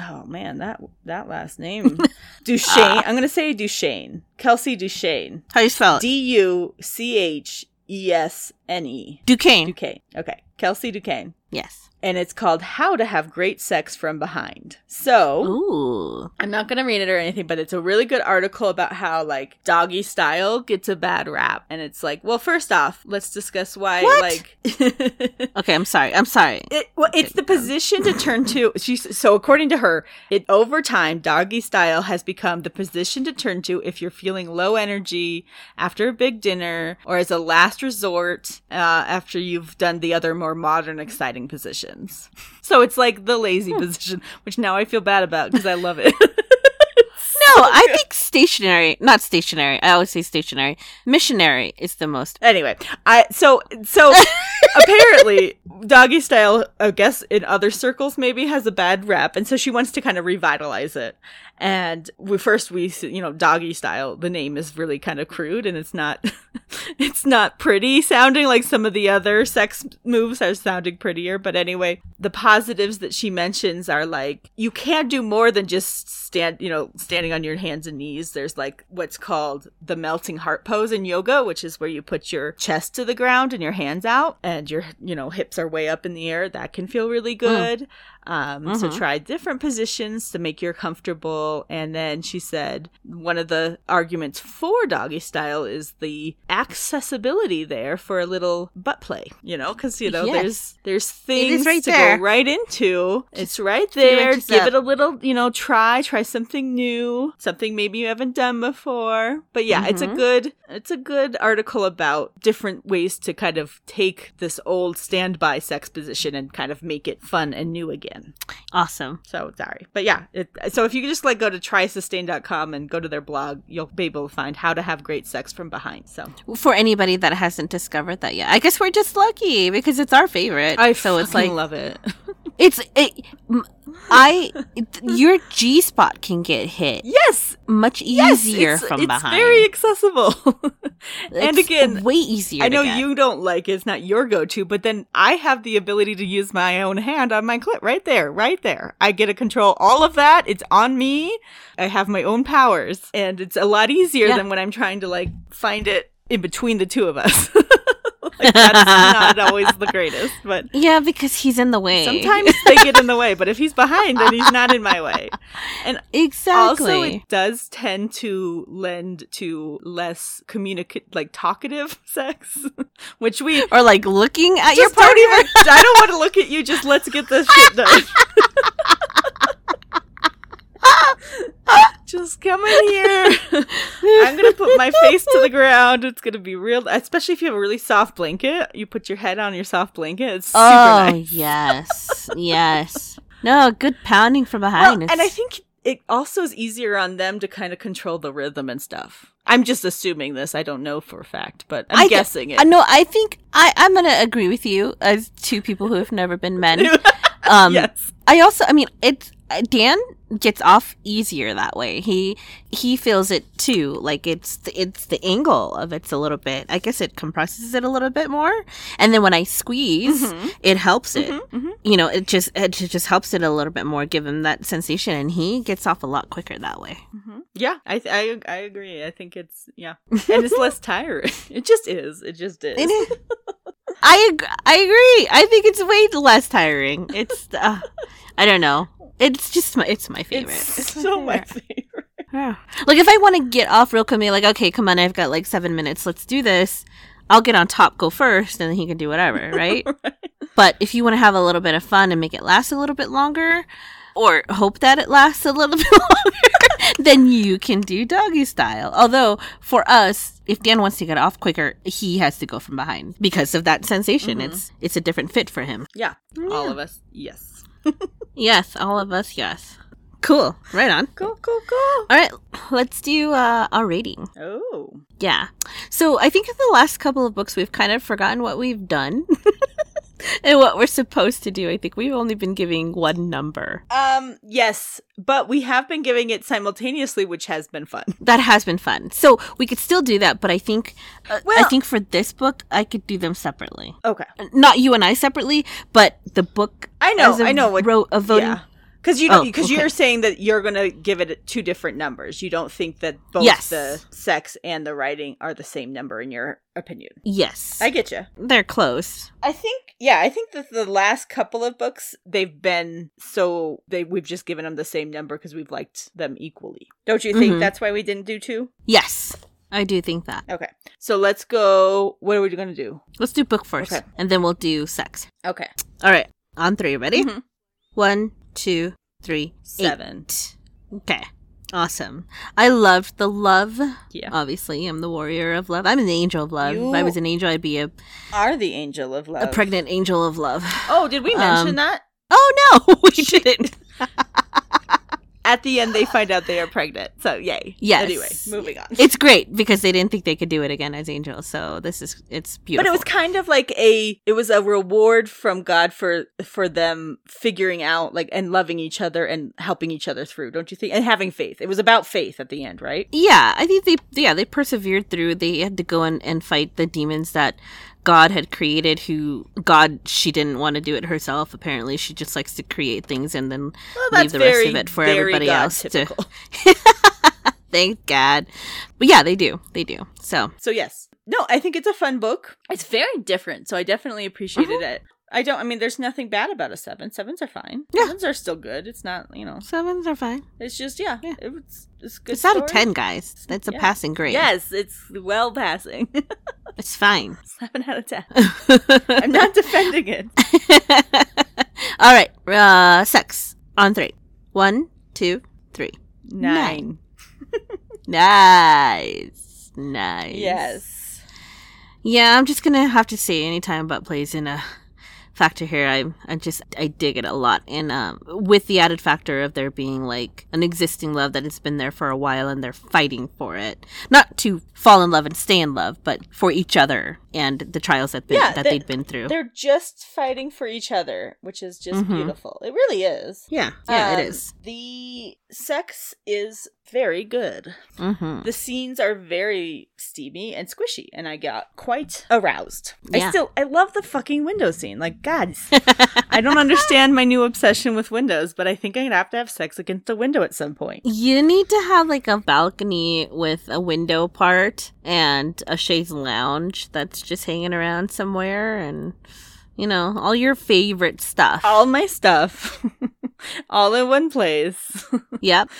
Oh man, that that last name Duchesne. I'm gonna say Duchesne. Kelsey Duchesne. How do you spell it? D U C H E S N E. Duquesne. Duquesne. Okay, Kelsey Duquesne. Yes. And it's called How to Have Great Sex from Behind. So Ooh. I'm not gonna read it or anything, but it's a really good article about how like doggy style gets a bad rap. And it's like, well, first off, let's discuss why What? like *laughs* Okay, I'm sorry. I'm sorry. It, well, it's the um. position to turn to. *laughs* She's so according to her, it over time, doggy style has become the position to turn to if you're feeling low energy after a big dinner, or as a last resort uh, after you've done the other more modern, exciting positions. So it's like the lazy position, which now I feel bad about because I love it. *laughs* No, I think stationary, not stationary. I always say stationary. Missionary is the most. Anyway, I so so *laughs* apparently doggy style, I guess in other circles maybe has a bad rep, and so she wants to kind of revitalize it. And we first we you know doggy style. The name is really kind of crude, and it's not *laughs* it's not pretty sounding like some of the other sex moves are sounding prettier. But anyway, the positives that she mentions are like you can do more than just stand you know standing on your hands and knees. There's like what's called the melting heart pose in yoga, which is where you put your chest to the ground and your hands out, and your you know hips are way up in the air. That can feel really hmm. good. Um, So Mhm. try different positions to make you comfortable. And then she said one of the arguments for doggy style is the accessibility there for a little butt play. You know, because you know Yes. there's there's things right to there. go right into. it's right there. Give it a little, you know, try try something new, something maybe you haven't done before. But yeah, it's a Mhm. good it's a good article about different ways to kind of take this old standby sex position and kind of make it fun and new again. Awesome. So sorry. But yeah, it, so if you just like go to trysustain.com and go to their blog, you'll be able to find how to have great sex from behind. So For anybody that hasn't discovered that yet, I guess we're just lucky because it's our favorite. I so it's like love it. *laughs* it's it, I your G spot can get hit yes. much Yes, easier it's, from it's behind. very accessible. *laughs* and It's again, way easier. I know you don't like it, it's not your go-to, but then I have the ability to use my own hand on my clit right there, right there. I get to control all of that. It's on me. I have my own powers, and it's a lot easier Yeah. than when I'm trying to like find it in between the two of us. *laughs* *laughs* like that's not always the greatest, but Yeah, because he's in the way. sometimes they get in the way. But if he's behind, then he's not in my way. And exactly. also, it does tend to lend to less communicate, like talkative *laughs* sex, which we are like looking at your just don't partner. even. I don't want to look at you. Just let's get this shit done. *laughs* just come in here. *laughs* I'm gonna put my face to the ground. It's gonna be real, especially if you have a really soft blanket. You put your head on your soft blanket. It's super oh nice. yes, yes. No, good pounding from Well, behind. and I think it also is easier on them to kind of control the rhythm and stuff. I'm just assuming this. I don't know for a fact, but I'm I th- guessing it. I know. I think I I'm gonna agree with you as two people who have never been men. *laughs* Um, yes. I also, I mean, it's Dan gets off easier that way. He he feels it too. Like it's the, it's the angle of it's a little bit. I guess it compresses it a little bit more. And then when I squeeze, Mhm. it helps it. Mhm, mhm. You know, it just it just helps it a little bit more, give him that sensation, and he gets off a lot quicker that way. Mhm. Yeah, I, th- I I agree. I think it's yeah, and it's less tiring. *laughs* It just is. It just is. It is. *laughs* I ag- I agree. I think it's way less tiring. It's uh, I don't know. It's just my it's my favorite. It's my so my favorite. favorite. Yeah. Like if I want to get off real quick, be like, okay, come on, I've got like seven minutes. Let's do this. I'll get on top, go first, and then he can do whatever, *laughs* right? but if you want to have a little bit of fun and make it last a little bit longer, or hope that it lasts a little *laughs* bit longer, then you can do doggy style. Although for us, if Dan wants to get off quicker, he has to go from behind because of that sensation. Mhm. It's it's a different fit for him. Yeah, all of us. Yes. Yes, all of us. Yes. Cool. Right on. Cool, cool, cool. All right, let's do uh, our rating. Oh. Yeah. So I think in the last couple of books, we've kind of forgotten what we've done *laughs* *laughs* and what we're supposed to do. I think we've only been giving one number. Um. Yes, but we have been giving it simultaneously, which has been fun. *laughs* That has been fun. So we could still do that, but I think uh, I think for this book, I could do them separately. Okay. Not you and I separately, but the book. I know. as a I know what. ro- a voting. yeah. Because you don't. Oh, Because okay. you're saying that you're gonna give it two different numbers. You don't think that both Yes. the sex and the writing are the same number in your opinion. Yes, I get you. they're close. I think yeah, I think that the last couple of books they've been so they we've just given them the same number because we've liked them equally. Don't you think Mhm. that's why we didn't do two? Yes, I do think that. Okay, so let's go. What are we gonna do? Let's do book first, Okay. and then we'll do sex. Okay, All right, on three. Ready? Mhm. One, two, three, seven. eight. Okay. Awesome. I loved the love. Yeah, Obviously, I'm the warrior of love. I'm an angel of love. If I was an angel, I'd be a, are the angel of love a pregnant angel of love. Oh, did we mention Um, that? Oh no, *laughs* we didn't. *laughs* At the end, they find out they are pregnant. So yay. Yes. Anyway, moving on. It's great because they didn't think they could do it again as angels. So this is it's beautiful. But it was kind of like a it was a reward from God for for them figuring out like and loving each other and helping each other through, don't you think? And having faith. It was about faith at the end, right? yeah, I think they yeah they persevered through. They had to go and, and fight the demons that God had created. Who God she didn't want to do it herself. Apparently, she just likes to create things and then Well, leave the rest of it for everybody God else to. *laughs* Thank God. But yeah, they do. They do. So So yes. No, I think it's a fun book. It's very different, so I definitely appreciated Mm-hmm. it. I don't I mean there's nothing bad about a 7. Sevens are fine. Yeah. Sevens are still good. It's not, you know. sevens are fine. It's just yeah, Yeah. it's it's good. It's out of story. ten, guys. That's a Yeah. passing grade. Yes, it's well passing. *laughs* it's fine. 7 out of 10. *laughs* I'm not defending it. *laughs* All right. Uh, sex on three. One, two, three. 9. Nice. Nice. Yes. Yeah, I'm just gonna have to say anytime butt plays in a factor here, I I just I dig it a lot, and um, with the added factor of there being like an existing love that has been there for a while, and they're fighting for it, not to fall in love and stay in love, but for each other and the trials that been, Yeah, that they- they'd been through. They're just fighting for each other, which is just Mhm. beautiful. It really is. Yeah, yeah, Um, it is. The sex is very good. Mm-hmm. The scenes are very steamy and squishy, and I got quite aroused. I still, I love the fucking window scene. Like, God, *laughs* I don't understand my new obsession with windows, but I think I'm gonna have to have sex against a window at some point. You need to have like a balcony with a window part and a chaise lounge that's just hanging around somewhere and you know, all your favorite stuff. All my stuff, *laughs* all in one place. *laughs* yep.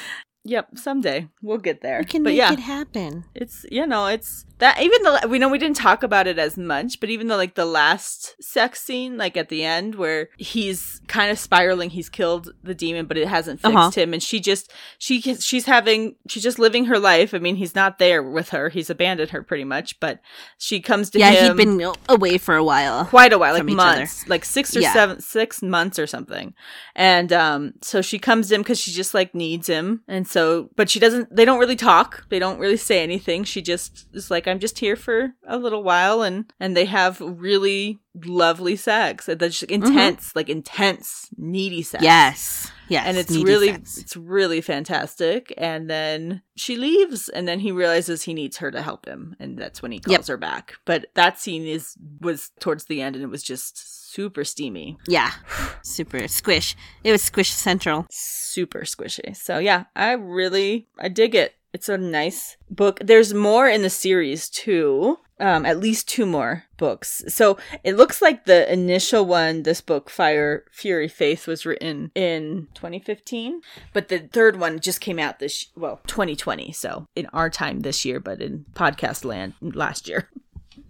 Yep, someday we'll get there. We can but make yeah, it happen. it's you know it's that even though we know we didn't talk about it as much but even though like the last sex scene like at the end where he's kind of spiraling he's killed the demon but it hasn't fixed Uh-huh. him and she just she she's having she's just living her life i mean he's not there with her he's abandoned her pretty much but she comes to Yeah, him Yeah, he'd been away for a while. quite a while like other. months like six or Yeah. seven six months or something and um so she comes in because she just like needs him and so, but she doesn't, they don't really talk. They don't really say anything. She just is like, I'm just here for a little while. And, and they have really lovely sex. That's just mm-hmm. intense, like intense, needy sex. Yes. Yes. and it's really sex. it's really fantastic and then she leaves and then he realizes he needs her to help him and that's when he calls Yep. her back but that scene is was towards the end and it was just super steamy Yeah. *sighs* Super squish. It was squish central. super squishy so yeah i really i dig it it's a nice book there's more in the series too um at least two more books so it looks like the initial one this book fire fury faith was written in 2015 but the third one just came out this well 2020 so in our time this year but in podcast land last year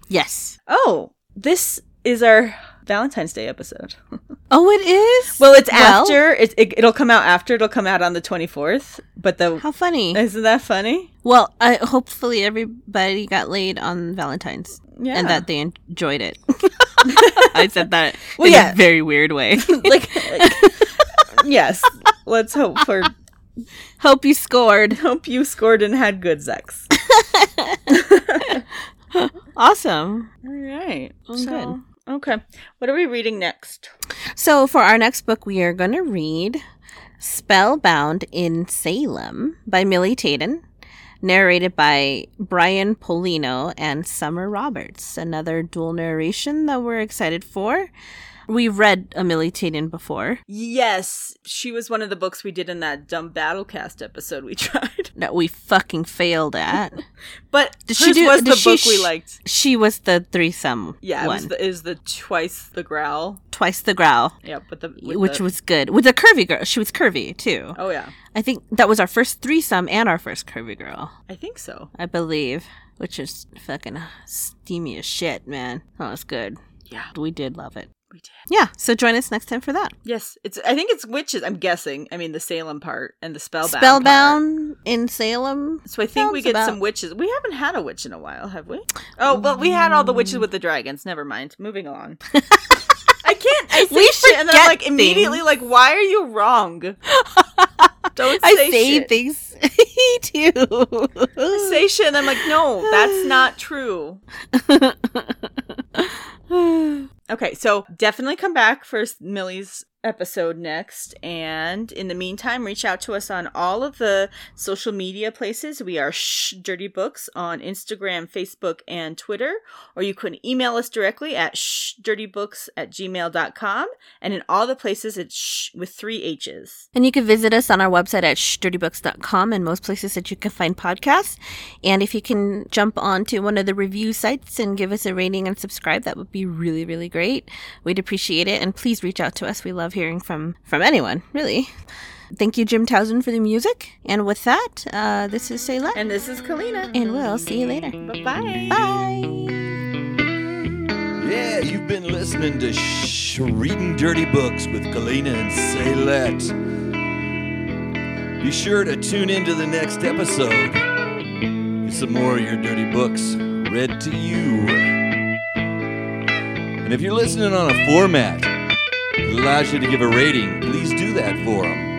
Yes. oh this is our valentine's day episode *laughs* Oh, it is? well it's Well- after it, it, it'll come out after it'll come out on the 24th but the How funny. isn't that funny Well, I hopefully everybody got laid on Valentine's yeah and that they enjoyed it. *laughs* I said that Well, in yeah. a very weird way. *laughs* like yes let's hope for Hope you scored. hope you scored and had good sex Awesome. all right so, okay what are we reading next So, for our next book, we are going to read Spellbound in Salem by Milly Taiden, narrated by Brian Pallino and Summer Roberts. Another dual narration that we're excited for. We've read a Milly before yes she was one of the books we did in that dumb battlecast episode we *laughs* tried that we fucking failed at. *laughs* but Did she do- was the she book we liked She was the threesome yeah it one. was the, is the twice the growl Twice the growl, yeah but the which the- was good. With the curvy girl. She was curvy too. oh yeah I think that was our first threesome and our first curvy girl. i think so I believe, which is fucking steamy as shit, man. That was good. yeah We did love it. We did Yeah, so join us next time for that. yes it's i think it's witches i'm guessing i mean the salem part and the spellbound part. Spellbound in Salem. So I think we get about- some witches. We haven't had a witch in a while, have we? Oh well, we had all the witches with the dragons. Never mind. Moving along. *laughs* I can't. I say We shit, and then I'm like immediately things. like, why are you wrong? *laughs* Don't say, I say shit. things *laughs* too. I say shit, and I'm like, no, that's not true. Okay, so definitely come back for Milly's episode next. And in the meantime, reach out to us on all of the social media places. We are Shh Dirty Books on Instagram, Facebook, and Twitter. Or you can email us directly at shdirtybooks at gmail.com. And in all the places, it's shh with three H's. And you can visit us on our website at shdirtybooks.com and most places that you can find podcasts. And if you can jump onto one of the review sites and give us a rating and subscribe, that would be really, really great. We'd appreciate it. And please reach out to us. We love hearing from, from anyone, really. Thank you, Jim Towson, for the music. And with that, uh, this is Sayla. And this is Kalina. And we'll see you later. Bye-bye. Bye. Yeah, you've been listening to Shh, Reading Dirty Books with Kalina and Saylette. Be sure to tune into the next episode. Get some more of your dirty books read to you. And if you're listening on a format that allows you to give a rating, please do that for them.